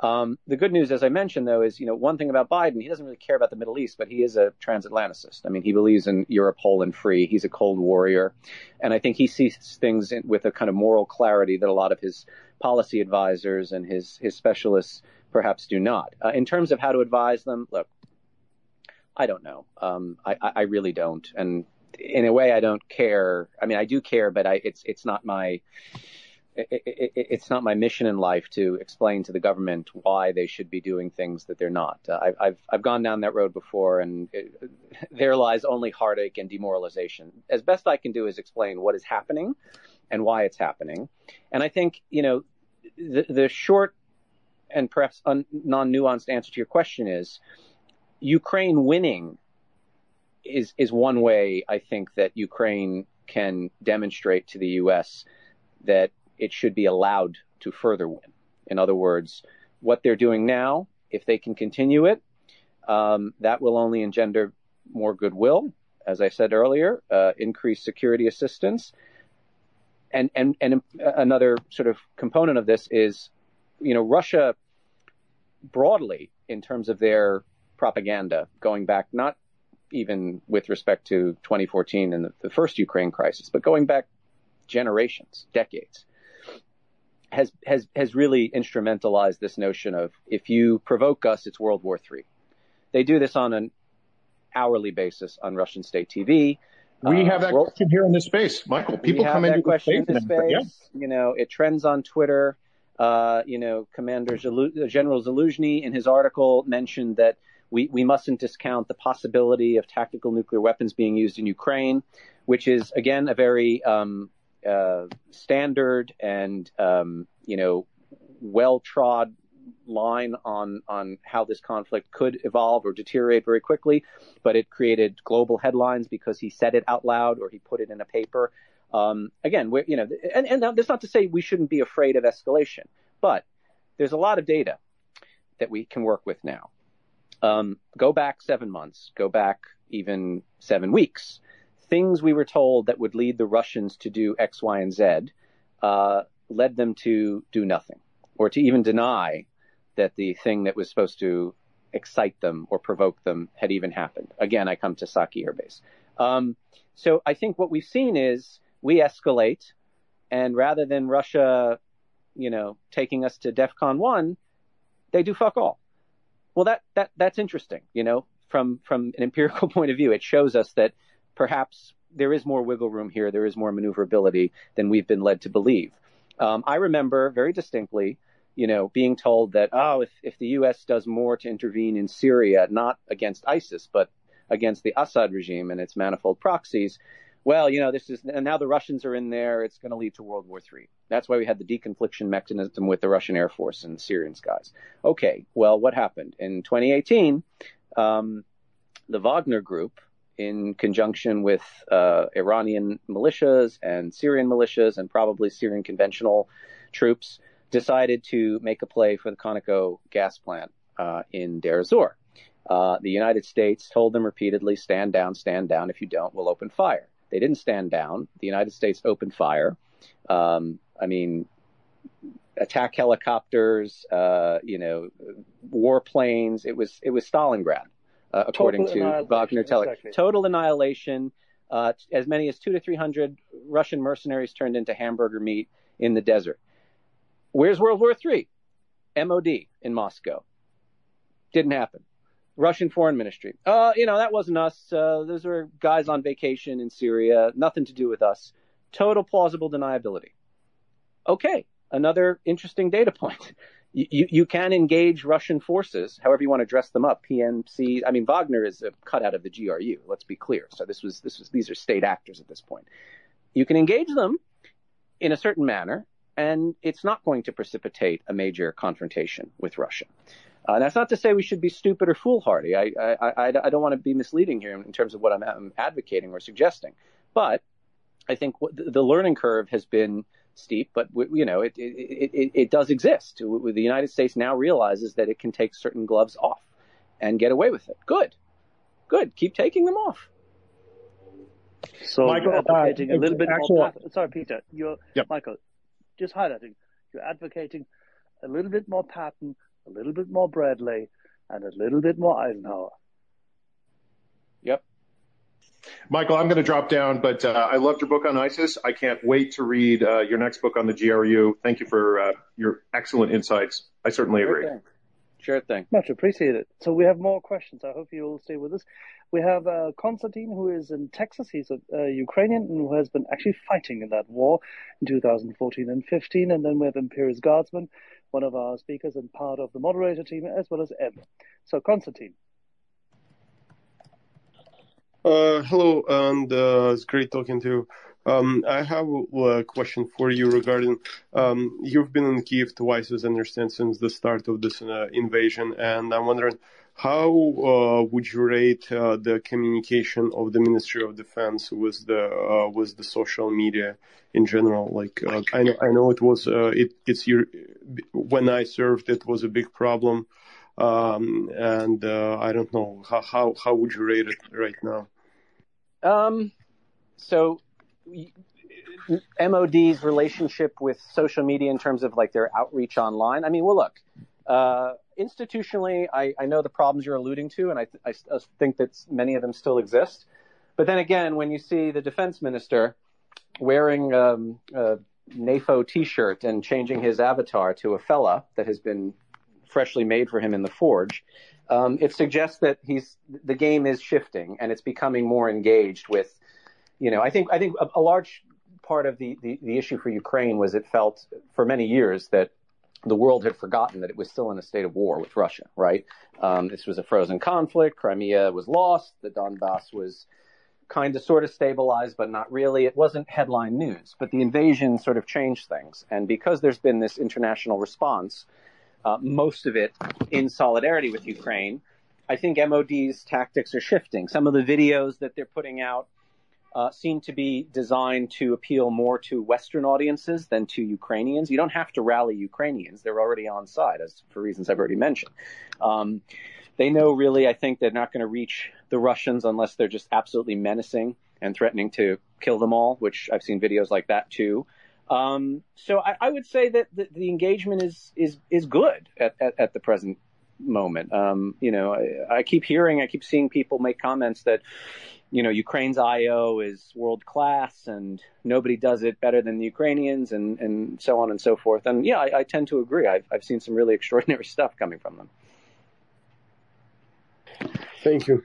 Speaker 3: Um, the good news, as I mentioned, though, is you know one thing about Biden, he doesn't really care about the Middle East, but he is a transatlanticist. I mean, he believes in Europe whole and free. He's a cold warrior, and I think he sees things in, with a kind of moral clarity that a lot of his policy advisors and his his specialists perhaps do not. Uh, in terms of how to advise them, look, I don't know. Um, I, I really don't, and in a way, I don't care. I mean, I do care, but I, it's it's not my it, it, it's not my mission in life to explain to the government why they should be doing things that they're not. Uh, I've, I've, I've gone down that road before, and it, there lies only heartache and demoralization. As best I can do is explain what is happening and why it's happening. And I think you know the, the short and perhaps un, non-nuanced answer to your question is Ukraine winning is is one way I think that Ukraine can demonstrate to the U.S. that it should be allowed to further win. In other words, what they're doing now, if they can continue it, um, that will only engender more goodwill, as I said earlier, uh, increased security assistance. And, and, and another sort of component of this is, you know, Russia broadly, in terms of their propaganda, going back not even with respect to 2014 and the, the first Ukraine crisis, but going back generations, decades, has has has really instrumentalized this notion of if you provoke us, it's World War III. They do this on an hourly basis on Russian state TV.
Speaker 6: We uh, have that world, question here in this space, Michael. People come into
Speaker 3: question
Speaker 6: space,
Speaker 3: in space. Yeah. You know, it trends on Twitter. Uh, you know, Commander Zalu- General Zaluzhny in his article mentioned that we, we mustn't discount the possibility of tactical nuclear weapons being used in Ukraine, which is again a very um, uh, standard and um, you know well trod line on on how this conflict could evolve or deteriorate very quickly, but it created global headlines because he said it out loud or he put it in a paper. Um, again, we're, you know, and, and that's not to say we shouldn't be afraid of escalation, but there's a lot of data that we can work with now. Um, go back seven months, go back even seven weeks things we were told that would lead the Russians to do X, Y, and Z uh, led them to do nothing, or to even deny that the thing that was supposed to excite them or provoke them had even happened. Again, I come to Saki Air Base. Um, so I think what we've seen is we escalate, and rather than Russia, you know, taking us to DEFCON one, they do fuck all. Well, that that that's interesting, you know, from from an empirical point of view. It shows us that perhaps there is more wiggle room here. There is more maneuverability than we've been led to believe. Um, I remember very distinctly, you know, being told that, oh, if, if the U.S. does more to intervene in Syria, not against ISIS, but against the Assad regime and its manifold proxies. Well, you know, this is, and now the Russians are in there. It's going to lead to World War III. That's why we had the deconfliction mechanism with the Russian Air Force and the Syrian skies. Okay, well, what happened in 2018? Um, the Wagner Group, in conjunction with uh, Iranian militias and Syrian militias and probably Syrian conventional troops, decided to make a play for the Conoco gas plant uh, in Deir ez-Zor. Uh, the United States told them repeatedly, stand down, stand down. If you don't, we'll open fire. They didn't stand down. The United States opened fire. Um, I mean, attack helicopters, uh, you know, warplanes. It was it was Stalingrad according to Wagner Teller. Total annihilation. Uh, as many as two to three hundred Russian mercenaries turned into hamburger meat in the desert. Where's World War III? MOD in Moscow. Didn't happen. Russian Foreign Ministry. Uh, you know, that wasn't us. Uh, those were guys on vacation in Syria. Nothing to do with us. Total plausible deniability. Okay, another interesting data point you, you can engage Russian forces, however you want to dress them up. PMC, I mean, Wagner is a cutout of the GRU. Let's be clear. So this was, this was, these are state actors at this point. You can engage them in a certain manner, and it's not going to precipitate a major confrontation with Russia. Uh, that's not to say we should be stupid or foolhardy. I, I, I, I don't want to be misleading here in terms of what I'm, I'm advocating or suggesting. But I think the learning curve has been steep, but you know, it, it, it, it does exist. The United States now realizes that it can take certain gloves off and get away with it. Good, good. Keep taking them off.
Speaker 1: So Michael, advocating uh, a little bit more. Sorry, Peter. You're yep. Michael. Just highlighting. You're advocating a little bit more Patton, a little bit more Bradley, and a little bit more Eisenhower.
Speaker 3: Yep.
Speaker 6: Michael, I'm going to drop down, but uh, I loved your book on ISIS. I can't wait to read uh, your next book on the GRU. Thank you for uh, your excellent insights. I certainly agree.
Speaker 3: Okay. Sure thing.
Speaker 1: Much appreciated. So we have more questions. I hope you will stay with us. We have uh, Konstantin, who is in Texas. He's a, a, Ukrainian and who has been actually fighting in that war in 2014 and 15. And then we have Imperius Guardsman, one of our speakers and part of the moderator team, as well as M. So Konstantin.
Speaker 7: Uh, hello, and uh, it's great talking to you. Um, I have a question for you regarding um, you've been in Kiev twice, as I understand, since the start of this uh, invasion, and I'm wondering how would you rate the communication of the Ministry of Defense with the with the social media in general? Like I know I know it was it it's your when I served it was a big problem. Um, and I don't know how would you rate it right now?
Speaker 3: Um, so MOD's relationship with social media in terms of like their outreach online. I mean, well, look, uh, institutionally, I, I, know the problems you're alluding to, and I, I, I, think that many of them still exist. But then again, when you see the defense minister wearing um, a NAFO T-shirt and changing his avatar to a fella that has been freshly made for him in the forge, it suggests that he's the game is shifting and it's becoming more engaged with, you know, I think I think a, a large part of the, the, the issue for Ukraine was it felt for many years that the world had forgotten that it was still in a state of war with Russia, right? Um, this was a frozen conflict. Crimea was lost. The Donbass was kind of sort of stabilized, but not really. It wasn't headline news, but the invasion sort of changed things. And because there's been this international response, uh, most of it in solidarity with Ukraine. I think MOD's tactics are shifting. Some of the videos that they're putting out uh, seem to be designed to appeal more to Western audiences than to Ukrainians. You don't have to rally Ukrainians; they're already on side, as for reasons I've already mentioned. Um, they know really, I think, they're not going to reach the Russians unless they're just absolutely menacing and threatening to kill them all, which I've seen videos like that too. Um, so I, I, would say that the, the, engagement is is is good at, at, at the present moment. Um, you know, I, I, keep hearing, I keep seeing people make comments that, you know, Ukraine's IO is world class and nobody does it better than the Ukrainians and, and so on and so forth. And yeah, I, I tend to agree. I've, I've seen some really extraordinary stuff coming from them.
Speaker 7: Thank you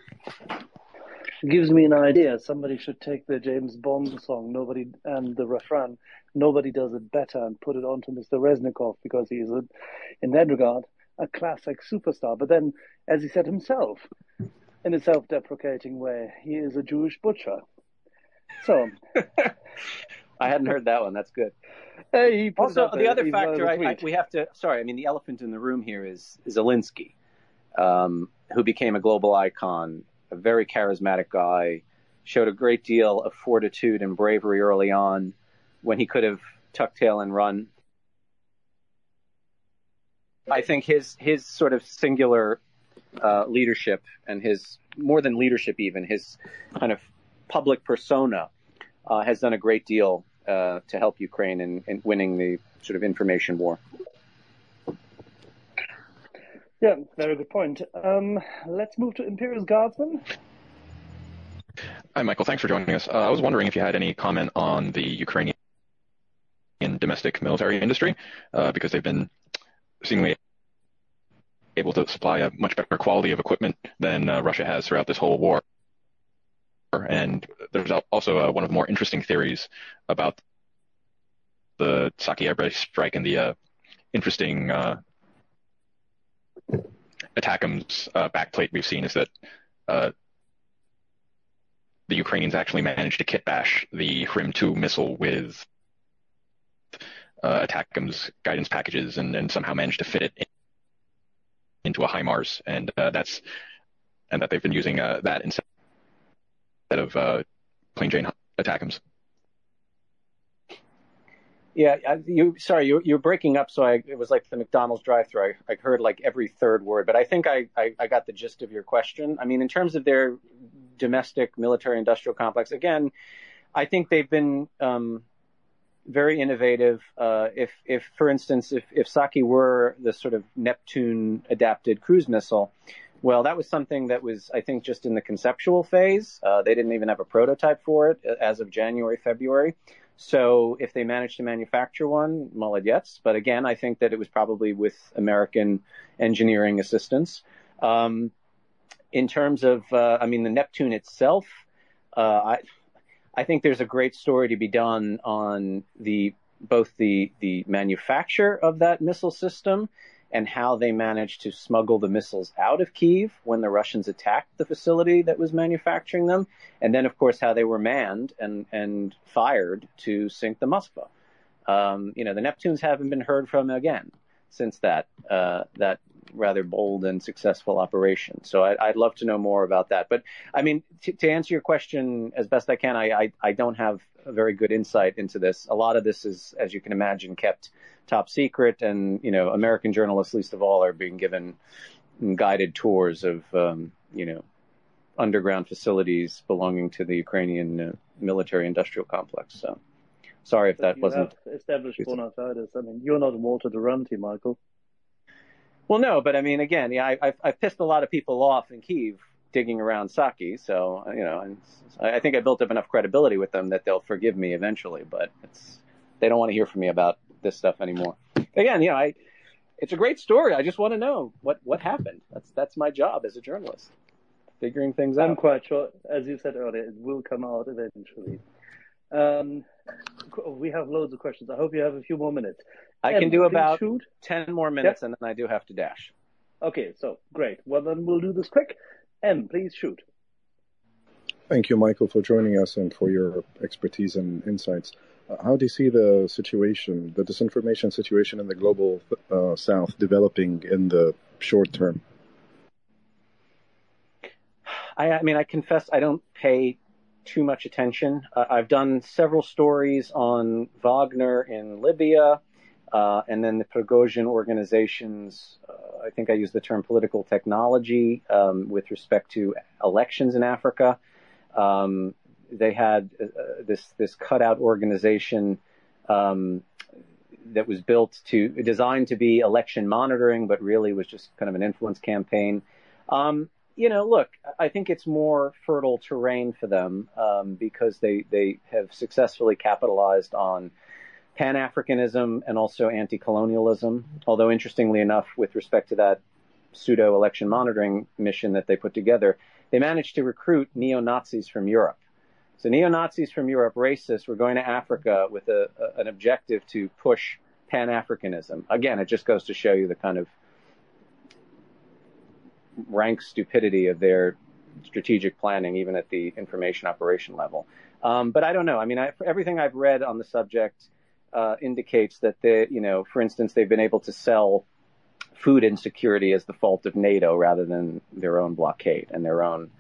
Speaker 1: gives me an idea. Somebody should take the James Bond song, nobody, and the refrain, nobody does it better, and put it onto Mr. Reznikov because he is, in that regard, a classic superstar. But then, as he said himself, in a self-deprecating way. He is a Jewish butcher. So.
Speaker 3: I hadn't heard that one. That's good.
Speaker 1: Hey,
Speaker 3: also, the other factor I, I, we have to. Sorry, I mean the elephant in the room here is Zelensky, um, who became a global icon, a very charismatic guy, showed a great deal of fortitude and bravery early on, when he could have tucked tail and run. I think his his sort of singular uh, leadership and his more than leadership even his kind of public persona uh, has done a great deal uh, to help Ukraine in, in, winning the sort of information war.
Speaker 1: Yeah, very good point. Um, let's move to Imperius Guardsman.
Speaker 8: Hi, Michael. Thanks for joining us. Uh, I was wondering if you had any comment on the Ukrainian domestic military industry, uh, because they've been seemingly able to supply a much better quality of equipment than uh, Russia has throughout this whole war. And there's also uh, one of the more interesting theories about the Saki airbase strike and the uh, interesting ATACMS uh, backplate we've seen is that uh, the Ukrainians actually managed to kit bash the Hrim 2 missile with uh, guidance packages and, and somehow managed to fit it in, into a HIMARS. And uh, that's and that they've been using uh, that instead of uh, plain Jane ATACMS.
Speaker 3: Yeah, you. Sorry, you you're breaking up. So I, it was like the McDonald's drive-through. I, I heard like every third word, but I think I, I, I got the gist of your question. I mean, in terms of their domestic military-industrial complex, again, I think they've been um, very innovative. Uh, if if for instance, if if Saki were the sort of Neptune-adapted cruise missile, well, that was something that was, I think, just in the conceptual phase. Uh, they didn't even have a prototype for it as of January, February. So if they managed to manufacture one, молодец. But again, I think that it was probably with American engineering assistance. Um, in terms of, uh, I mean, the Neptune itself, uh, I, I think there's a great story to be done on the both the the manufacture of that missile system and how they managed to smuggle the missiles out of Kiev when the Russians attacked the facility that was manufacturing them, and then of course how they were manned and and fired to sink the Moskva. Um, you know, the Neptunes haven't been heard from again since that uh, that rather bold and successful operation. So I, would love to know more about that. But I mean, t- to answer your question as best I can, I, I, I don't have a very good insight into this. A lot of this is, as you can imagine, kept top secret, and you know, American journalists, least of all, are being given guided tours of um, you know underground facilities belonging to the Ukrainian uh, military-industrial complex. So, sorry if that wasn't
Speaker 1: established bona fides. I mean, you're not Walter Duranty, Michael.
Speaker 3: Well, no, but I mean, again, yeah, I, I've, I've pissed a lot of people off in Kiev digging around Saki, so you know, I think I built up enough credibility with them that they'll forgive me eventually. But it's they don't want to hear from me about this stuff anymore. Again, you know, I it's a great story. I just want to know what what happened. That's that's my job as a journalist, figuring things out.
Speaker 1: I'm quite sure, as you said earlier, it will come out eventually. Um, we have loads of questions. I hope you have a few more minutes.
Speaker 3: I can do about shoot. 10 more minutes yep. and then I do have to dash.
Speaker 1: Okay, so great. Well, then we'll do this quick. M, please shoot.
Speaker 9: Thank you, Michael, for joining us and for your expertise and insights. Uh, how do you see the situation, the disinformation situation in the global uh, south developing in the short term?
Speaker 3: I, I mean, I confess I don't pay too much attention. Uh, I've done several stories on Wagner in Libya, uh, and then the Prigozhin organizations. Uh, I think I use the term political technology um, with respect to elections in Africa. Um, they had uh, this this cutout organization um, that was built to designed to be election monitoring, but really was just kind of an influence campaign. Um, you know, look, I think it's more fertile terrain for them um, because they they have successfully capitalized on Pan Africanism and also anti colonialism. Although, interestingly enough, with respect to that pseudo election monitoring mission that they put together, they managed to recruit neo Nazis from Europe. So, neo Nazis from Europe, racists, were going to Africa with a, a, an objective to push Pan Africanism. Again, it just goes to show you the kind of rank stupidity of their strategic planning, even at the information operation level. Um, but I don't know. I mean, I, everything I've read on the subject uh, indicates that they, you know, for instance, they've been able to sell food insecurity as the fault of NATO rather than their own blockade and their own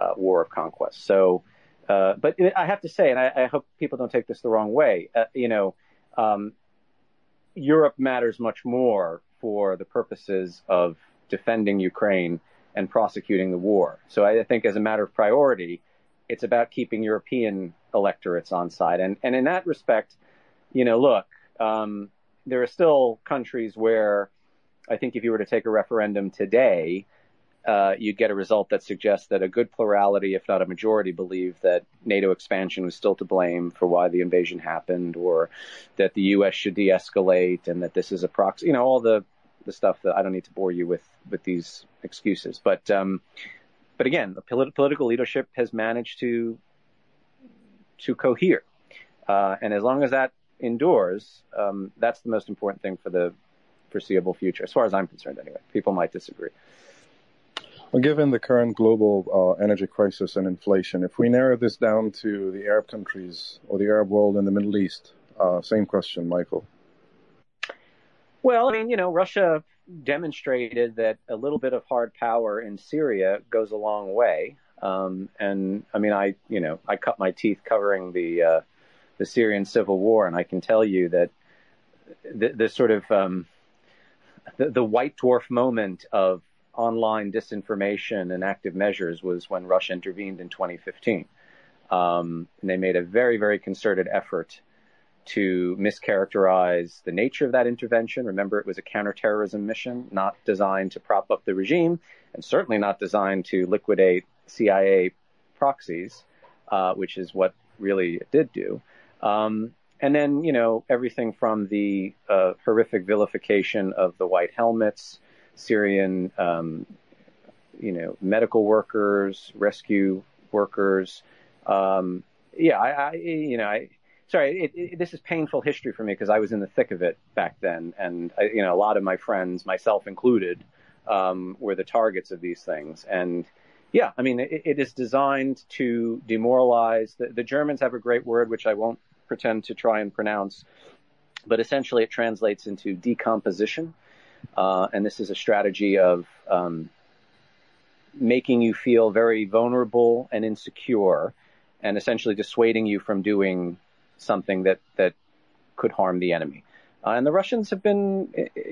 Speaker 3: uh, war of conquest. So, uh, but I have to say, and I, I, hope people don't take this the wrong way, uh, you know, um, Europe matters much more for the purposes of defending Ukraine and prosecuting the war. So I think as a matter of priority, it's about keeping European electorates on side. And, and in that respect, you know, look, um, there are still countries where I think if you were to take a referendum today, uh, you'd get a result that suggests that a good plurality, if not a majority, believe that NATO expansion was still to blame for why the invasion happened, or that the U.S. should de-escalate, and that this is a proxy. You know, all the the stuff that I don't need to bore you with with these excuses. But um, but again, the polit- political leadership has managed to to cohere, uh, and as long as that endures, um, that's the most important thing for the foreseeable future, as far as I'm concerned. Anyway, people might disagree.
Speaker 9: Well, given the current global uh, energy crisis and inflation, if we narrow this down to the Arab countries or the Arab world and the Middle East, uh, same question, Michael.
Speaker 3: Well, I mean, you know, Russia demonstrated that a little bit of hard power in Syria goes a long way. Um, and I mean, I, you know, I cut my teeth covering the uh, the Syrian civil war, and I can tell you that the, the sort of um, the, the white dwarf moment of online disinformation and active measures was when Russia intervened in 2015. Um, and they made a very, very concerted effort to mischaracterize the nature of that intervention. Remember, it was a counterterrorism mission, not designed to prop up the regime, and certainly not designed to liquidate CIA proxies, uh, which is what really it did do. Um, and then, you know, everything from the uh, horrific vilification of the white helmets, Syrian, um, you know, medical workers, rescue workers. Um, yeah, I, I, you know, I, sorry, it, it, this is painful history for me because I was in the thick of it back then, and I, you know, a lot of my friends, myself included, um, were the targets of these things. And yeah, I mean, it, it is designed to demoralize. The, the Germans have a great word which I won't pretend to try and pronounce, but essentially it translates into decomposition. Uh, and this is a strategy of um, making you feel very vulnerable and insecure, and essentially dissuading you from doing something that that could harm the enemy. Uh, and the Russians have been,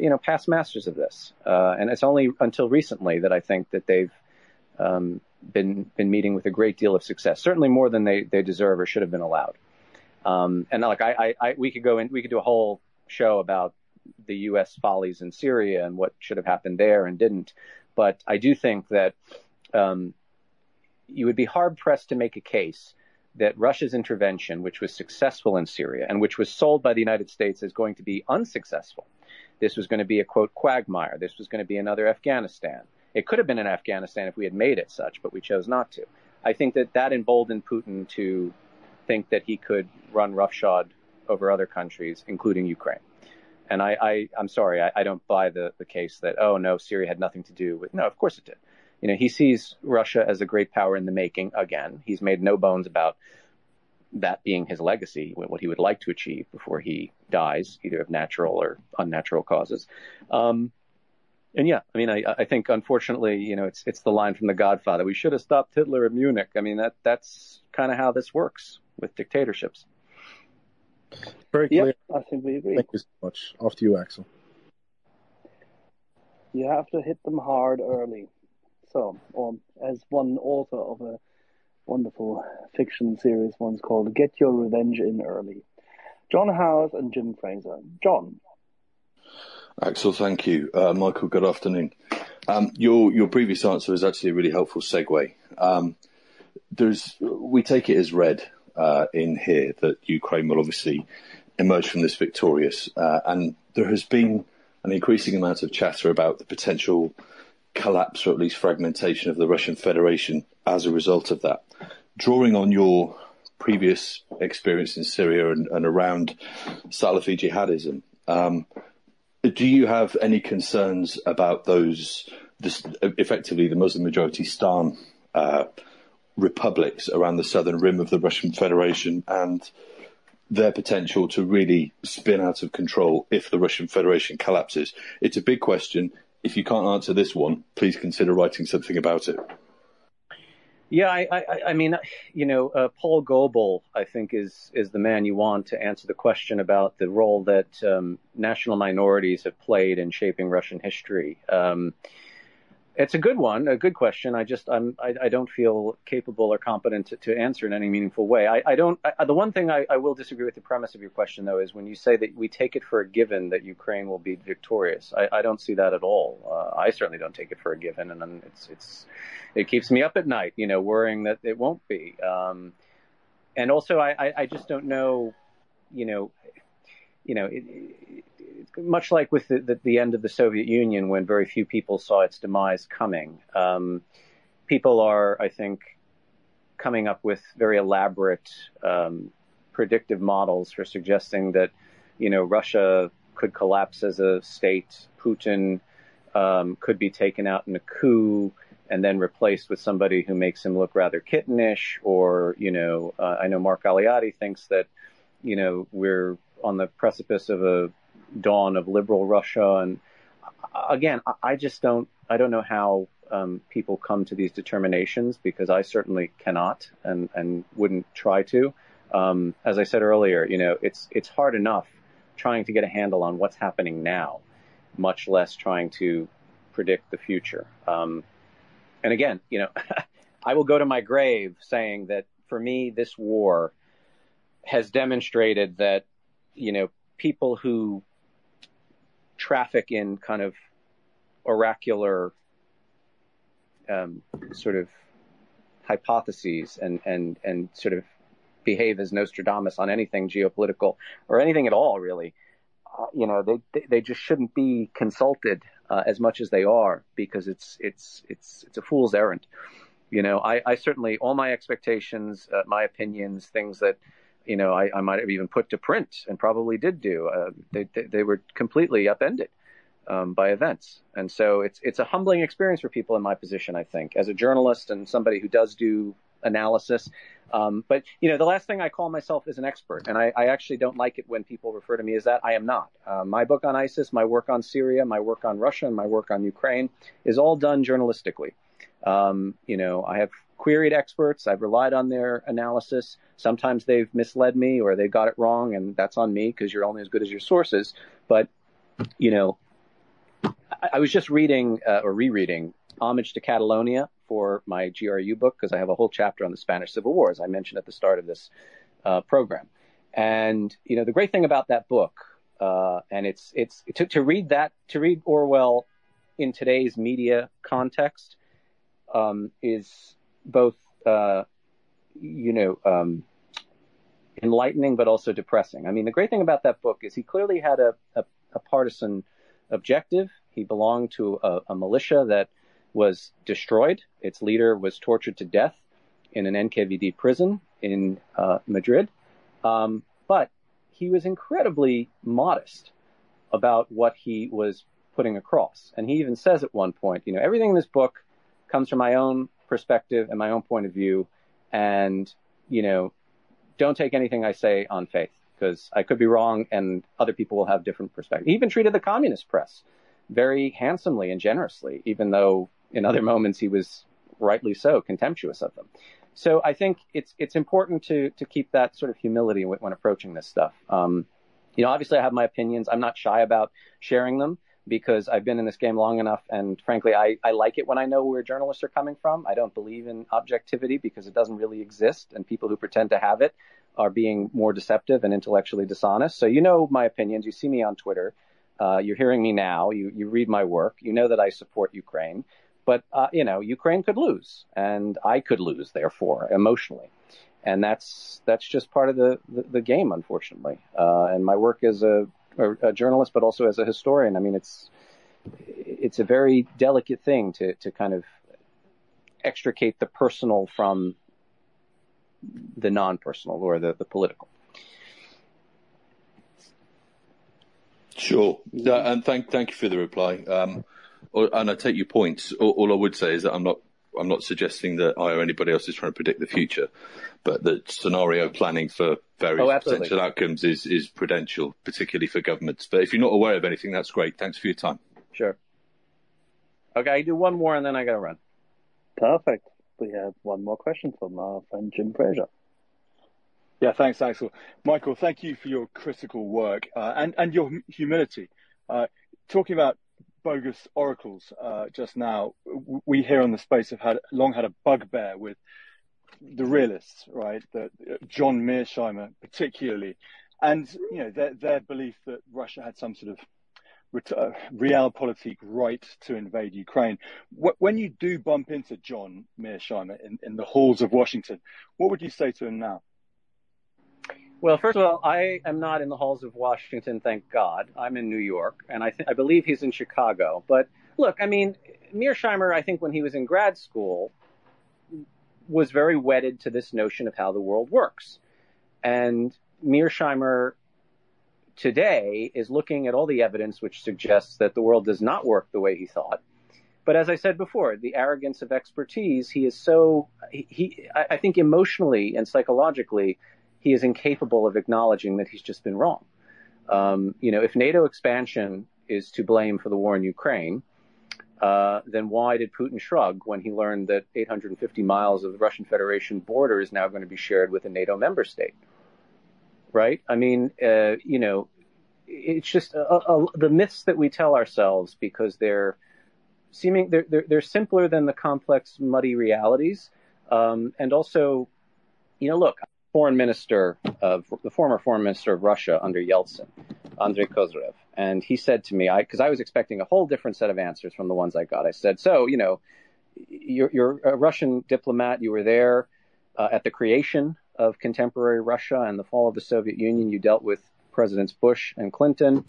Speaker 3: you know, past masters of this. Uh, and it's only until recently that I think that they've um, been been meeting with a great deal of success. Certainly more than they they deserve or should have been allowed. Um, and like I, I, I, we could go in, we could do a whole show about the U.S. follies in Syria and what should have happened there and didn't. But I do think that um, you would be hard pressed to make a case that Russia's intervention, which was successful in Syria and which was sold by the United States as going to be unsuccessful, this was going to be a quote quagmire. This was going to be another Afghanistan. It could have been an Afghanistan if we had made it such, but we chose not to. I think that that emboldened Putin to think that he could run roughshod over other countries, including Ukraine. And I, I am sorry, I, I don't buy the, the case that, oh no, Syria had nothing to do with, no, of course it did. You know, he sees Russia as a great power in the making again. He's made no bones about that being his legacy, what he would like to achieve before he dies, either of natural or unnatural causes. Um, and yeah, I mean, I, I think unfortunately, you know, it's it's the line from The Godfather: "We should have stopped Hitler at Munich." I mean, that that's kind of how this works with dictatorships.
Speaker 9: Very clear.
Speaker 1: Yep, I think we agree.
Speaker 9: Thank you so much. Off to you, Axel.
Speaker 1: You have to hit them hard early. So, um, as one author of a wonderful fiction series once called Get Your Revenge in Early. John Howard and Jim Fraser. John.
Speaker 10: Axel, thank you. Uh, Michael, good afternoon. Um, your your previous answer is actually a really helpful segue. Um, there's we take it as read uh, in here that Ukraine will obviously emerge from this victorious, uh, and there has been an increasing amount of chatter about the potential collapse or at least fragmentation of the Russian Federation as a result of that. Drawing on your previous experience in Syria and, and around Salafi jihadism, um, do you have any concerns about those, this, effectively the Muslim majority Stan uh, republics around the southern rim of the Russian Federation and their potential to really spin out of control if the Russian Federation collapses. It's a big question. If you can't answer this one, please consider writing something about it.
Speaker 3: Yeah, I, I, I mean, you know, uh, Paul Goble, I think, is is the man you want to answer the question about the role that um, national minorities have played in shaping Russian history. Um, it's a good one, a good question. I just I'm I, I don't feel capable or competent to, to, answer in any meaningful way. I, I don't. I, the one thing I, I, will disagree with the premise of your question though is when you say that we take it for a given that Ukraine will be victorious. I, I don't see that at all. Uh, I certainly don't take it for a given, and it's it's it keeps me up at night, you know, worrying that it won't be. Um, and also, I, I just don't know, you know, you know. It, it, much like with the, the, the, end of the Soviet Union, when very few people saw its demise coming, um, people are, I think, coming up with very elaborate um, predictive models for suggesting that, you know, Russia could collapse as a state, Putin um, could be taken out in a coup and then replaced with somebody who makes him look rather kittenish, or you know, uh, I know Mark Galeotti thinks that, you know, we're on the precipice of a dawn of liberal Russia. And again, I just don't, I don't know how um, people come to these determinations because I certainly cannot and, and wouldn't try to. Um, as I said earlier, you know, it's, it's hard enough trying to get a handle on what's happening now, much less trying to predict the future. Um, and again, you know, I will go to my grave saying that for me, this war has demonstrated that, you know, people who traffic in kind of oracular um, sort of hypotheses and, and, and sort of behave as Nostradamus on anything geopolitical or anything at all, really. Uh, you know, they, they just shouldn't be consulted uh, as much as they are because it's, it's, it's, it's a fool's errand. You know, I, I certainly, all my expectations, uh, my opinions, things that, you know, I, I might have even put to print and probably did do. Uh, they, they, they were completely upended um, by events, and so it's it's a humbling experience for people in my position. I think as a journalist and somebody who does do analysis. Um, but you know, the last thing I call myself is an expert, and I, I, actually don't like it when people refer to me as that. I am not. Uh, my book on ISIS, my work on Syria, my work on Russia, and my work on Ukraine is all done journalistically. Um, you know, I have queried experts. I've relied on their analysis. Sometimes they've misled me or they got it wrong, and that's on me because you're only as good as your sources. But, you know, I, I was just reading uh, or rereading Homage to Catalonia for my GRU book because I have a whole chapter on the Spanish Civil War, as I mentioned at the start of this uh, program. And, you know, the great thing about that book, uh, and it's, it's, to, to read that, to read Orwell in today's media context, um, is both, uh, you know, um, enlightening but also depressing. I mean, the great thing about that book is he clearly had a, a, a partisan objective. He belonged to a, a, militia that was destroyed. Its leader was tortured to death in an NKVD prison in uh, Madrid. Um, but he was incredibly modest about what he was putting across. And he even says at one point, you know, everything in this book comes from my own perspective and my own point of view. And, you know, don't take anything I say on faith because I could be wrong and other people will have different perspectives. He even treated the communist press very handsomely and generously, even though in other moments he was rightly so contemptuous of them. So I think it's it's important to to keep that sort of humility when approaching this stuff. Um, you know, obviously I have my opinions. I'm not shy about sharing them because I've been in this game long enough. And frankly, I, I like it when I know where journalists are coming from. I don't believe in objectivity because it doesn't really exist. And people who pretend to have it are being more deceptive and intellectually dishonest. So you know my opinions. You see me on Twitter. Uh, you're hearing me now. You, you read my work. You know that I support Ukraine. But, uh, you know, Ukraine could lose and I could lose, therefore, emotionally. And that's that's just part of the, the, the game, unfortunately. Uh, and my work is a a journalist, but also as a historian. I mean, it's it's a very delicate thing to to kind of extricate the personal from the non-personal or the, the political.
Speaker 10: Sure, and thank thank you for the reply. Um, and I take your points. All, all, I would say is that I'm not I'm not suggesting that I or anybody else is trying to predict the future, but that scenario planning for various
Speaker 3: Oh,
Speaker 10: potential outcomes is, is prudential, particularly for governments. But if you're not aware of anything, that's great. Thanks for your time.
Speaker 3: Sure. Okay, I do one more and then I got to run.
Speaker 1: Perfect. We have one more question from our friend Jim Fraser.
Speaker 11: Yeah, thanks, Axel. Michael, thank you for your critical work uh, and, and your humility. Uh, talking about bogus oracles uh, just now, we here on the space have had long had a bugbear with the realists, right? The, John Mearsheimer, particularly, and you know their their belief that Russia had some sort of uh, realpolitik right to invade Ukraine. When you do bump into John Mearsheimer in, in the halls of Washington, what would you say to him now?
Speaker 3: Well, first of all, I am not in the halls of Washington, thank God. I'm in New York, and I, th- I believe he's in Chicago. But look, I mean, Mearsheimer, I think when he was in grad school, was very wedded to this notion of how the world works. And Mearsheimer today is looking at all the evidence which suggests that the world does not work the way he thought. But as I said before, the arrogance of expertise, he is so, he, he I think emotionally and psychologically, he is incapable of acknowledging that he's just been wrong. Um, you know, if NATO expansion is to blame for the war in Ukraine, uh, then why did Putin shrug when he learned that 850 miles of the Russian Federation border is now going to be shared with a NATO member state? Right? I mean, uh, you know, it's just a, a, the myths that we tell ourselves because they're seeming they're, they're, they're simpler than the complex, muddy realities. Um, and also, you know, look, foreign minister of the former foreign minister of Russia under Yeltsin, Andrei Kozyrev, and he said to me, I because I was expecting a whole different set of answers from the ones I got. I said, so you know, you're, you're a Russian diplomat. You were there uh, at the creation of contemporary Russia and the fall of the Soviet Union. You dealt with Presidents Bush and Clinton.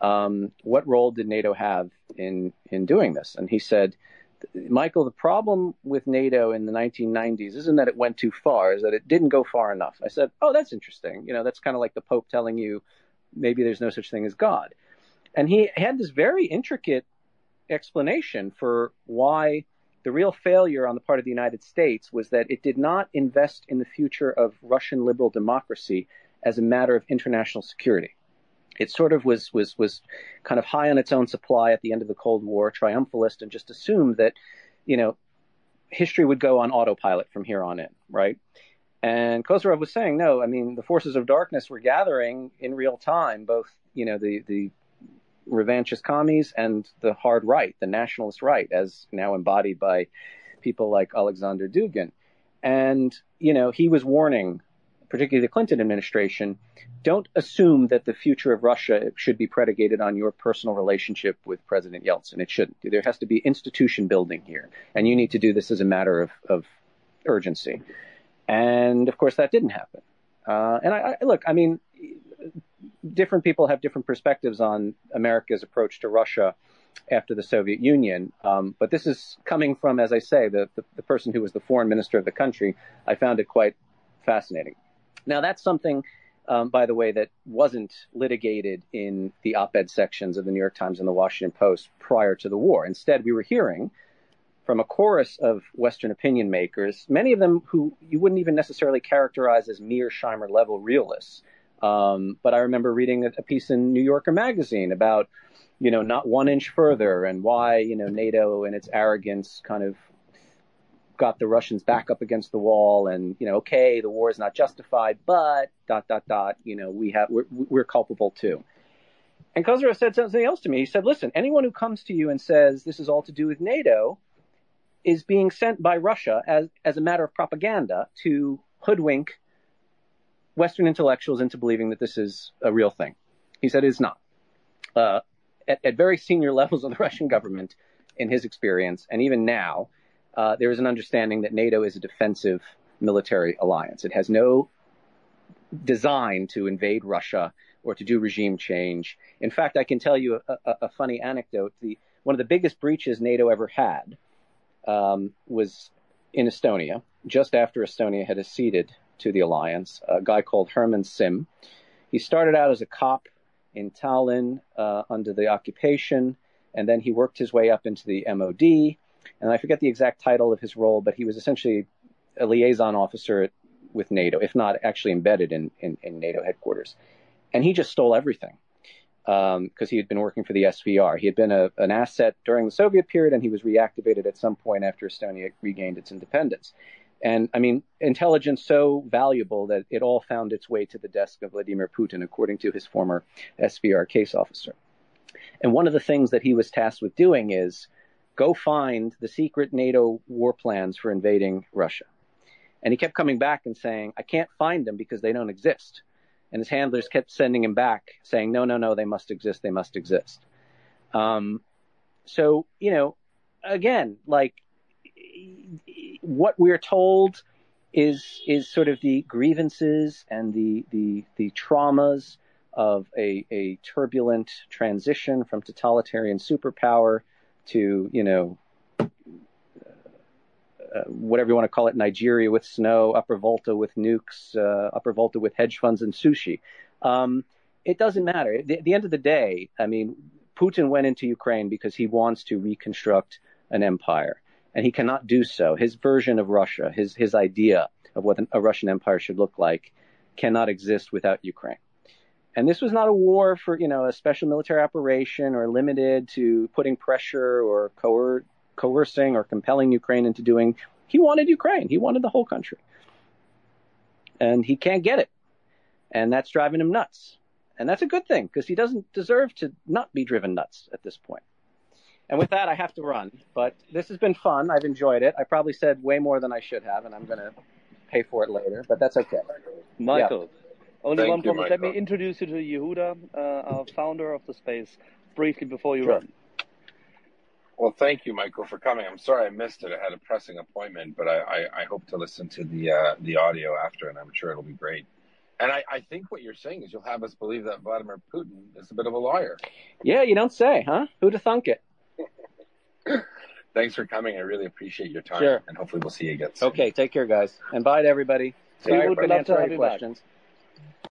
Speaker 3: Um, what role did NATO have in in doing this? And he said Michael, the problem with NATO in the 1990s isn't that it went too far, is that it didn't go far enough. I said, oh, that's interesting. You know, that's kind of like the Pope telling you maybe there's no such thing as God. And he had this very intricate explanation for why the real failure on the part of the United States was that it did not invest in the future of Russian liberal democracy as a matter of international security it sort of was was was kind of high on its own supply at the end of the Cold War, triumphalist, and just assumed that, you know, history would go on autopilot from here on in, right? And Kozyrev was saying, no, I mean, the forces of darkness were gathering in real time, both, you know, the the revanchist commies and the hard right, the nationalist right, as now embodied by people like Alexander Dugin. And, you know, he was warning particularly the Clinton administration, don't assume that the future of Russia should be predicated on your personal relationship with President Yeltsin. It shouldn't. There has to be institution building here, and you need to do this as a matter of, of urgency. And of course, that didn't happen. Uh, and I, I, look, I mean, different people have different perspectives on America's approach to Russia after the Soviet Union. Um, but this is coming from, as I say, the, the, the person who was the foreign minister of the country. I found it quite fascinating. Now, that's something, um, by the way, that wasn't litigated in the op ed sections of the New York Times and the Washington Post prior to the war. Instead, we were hearing from a chorus of Western opinion makers, many of them who you wouldn't even necessarily characterize as Mearsheimer level realists. Um, but I remember reading a, a piece in New Yorker magazine about, you know, not one inch further and why, you know, NATO and its arrogance kind of got the Russians back up against the wall and, you know, okay, the war is not justified, but dot, dot, dot, you know, we have, we're, we're culpable too. And Kozyrev said something else to me. He said, listen, anyone who comes to you and says this is all to do with NATO is being sent by Russia as, as a matter of propaganda to hoodwink Western intellectuals into believing that this is a real thing. He said it is not. Uh, at, at very senior levels of the Russian government, in his experience, and even now, uh, there is an understanding that NATO is a defensive military alliance. It has no design to invade Russia or to do regime change. In fact, I can tell you a, a, a funny anecdote. The, one of the biggest breaches NATO ever had um, was in Estonia, just after Estonia had acceded to the alliance. A guy called Herman Simm. He started out as a cop in Tallinn uh, under the occupation, and then he worked his way up into the MOD and I forget the exact title of his role, but he was essentially a liaison officer with NATO, if not actually embedded in, in, in NATO headquarters. And he just stole everything because um, he had been working for the SVR. He had been a, an asset during the Soviet period, and he was reactivated at some point after Estonia regained its independence. And I mean, intelligence so valuable that it all found its way to the desk of Vladimir Putin, according to his former SVR case officer. And one of the things that he was tasked with doing is go find the secret NATO war plans for invading Russia. And he kept coming back and saying, I can't find them because they don't exist. And his handlers kept sending him back saying, no, no, no, they must exist. They must exist. Um, so, you know, again, like what we're told is, is sort of the grievances and the, the, the traumas of a, a turbulent transition from totalitarian superpower to, you know, uh, whatever you want to call it, Nigeria with snow, Upper Volta with nukes, uh, Upper Volta with hedge funds and sushi. Um, it doesn't matter. At the, the, end of the day, I mean, Putin went into Ukraine because he wants to reconstruct an empire, and he cannot do so. His version of Russia, his his idea of what a Russian empire should look like, cannot exist without Ukraine. And this was not a war for, you know, a special military operation or limited to putting pressure or coer- coercing or compelling Ukraine into doing. He wanted Ukraine. He wanted the whole country. And he can't get it. And that's driving him nuts. And that's a good thing because he doesn't deserve to not be driven nuts at this point. And with that, I have to run. But this has been fun. I've enjoyed it. I probably said way more than I should have, and I'm going to pay for it later, but that's okay.
Speaker 1: Michael, yeah. Only
Speaker 12: Thank
Speaker 1: one
Speaker 12: you,
Speaker 1: promise. Let me introduce you to Yehuda, uh, our founder of the space, briefly before you
Speaker 12: Sure.
Speaker 1: run.
Speaker 12: Well, thank you, Michael, for coming. I'm sorry I missed it. I had a pressing appointment, but I, I, I hope to listen to the uh, the audio after, and I'm sure it'll be great. And I, I think what you're saying is you'll have us believe that Vladimir Putin is a bit of a liar.
Speaker 3: Yeah, you don't say, huh? Who'd have thunk it?
Speaker 12: Thanks for coming. I really appreciate your time.
Speaker 3: Sure.
Speaker 12: And hopefully we'll see you again soon.
Speaker 3: Okay, take care, guys. And bye to everybody.
Speaker 1: We
Speaker 3: Sorry
Speaker 1: would love
Speaker 3: answer
Speaker 1: to have
Speaker 3: your
Speaker 1: you back.
Speaker 3: questions.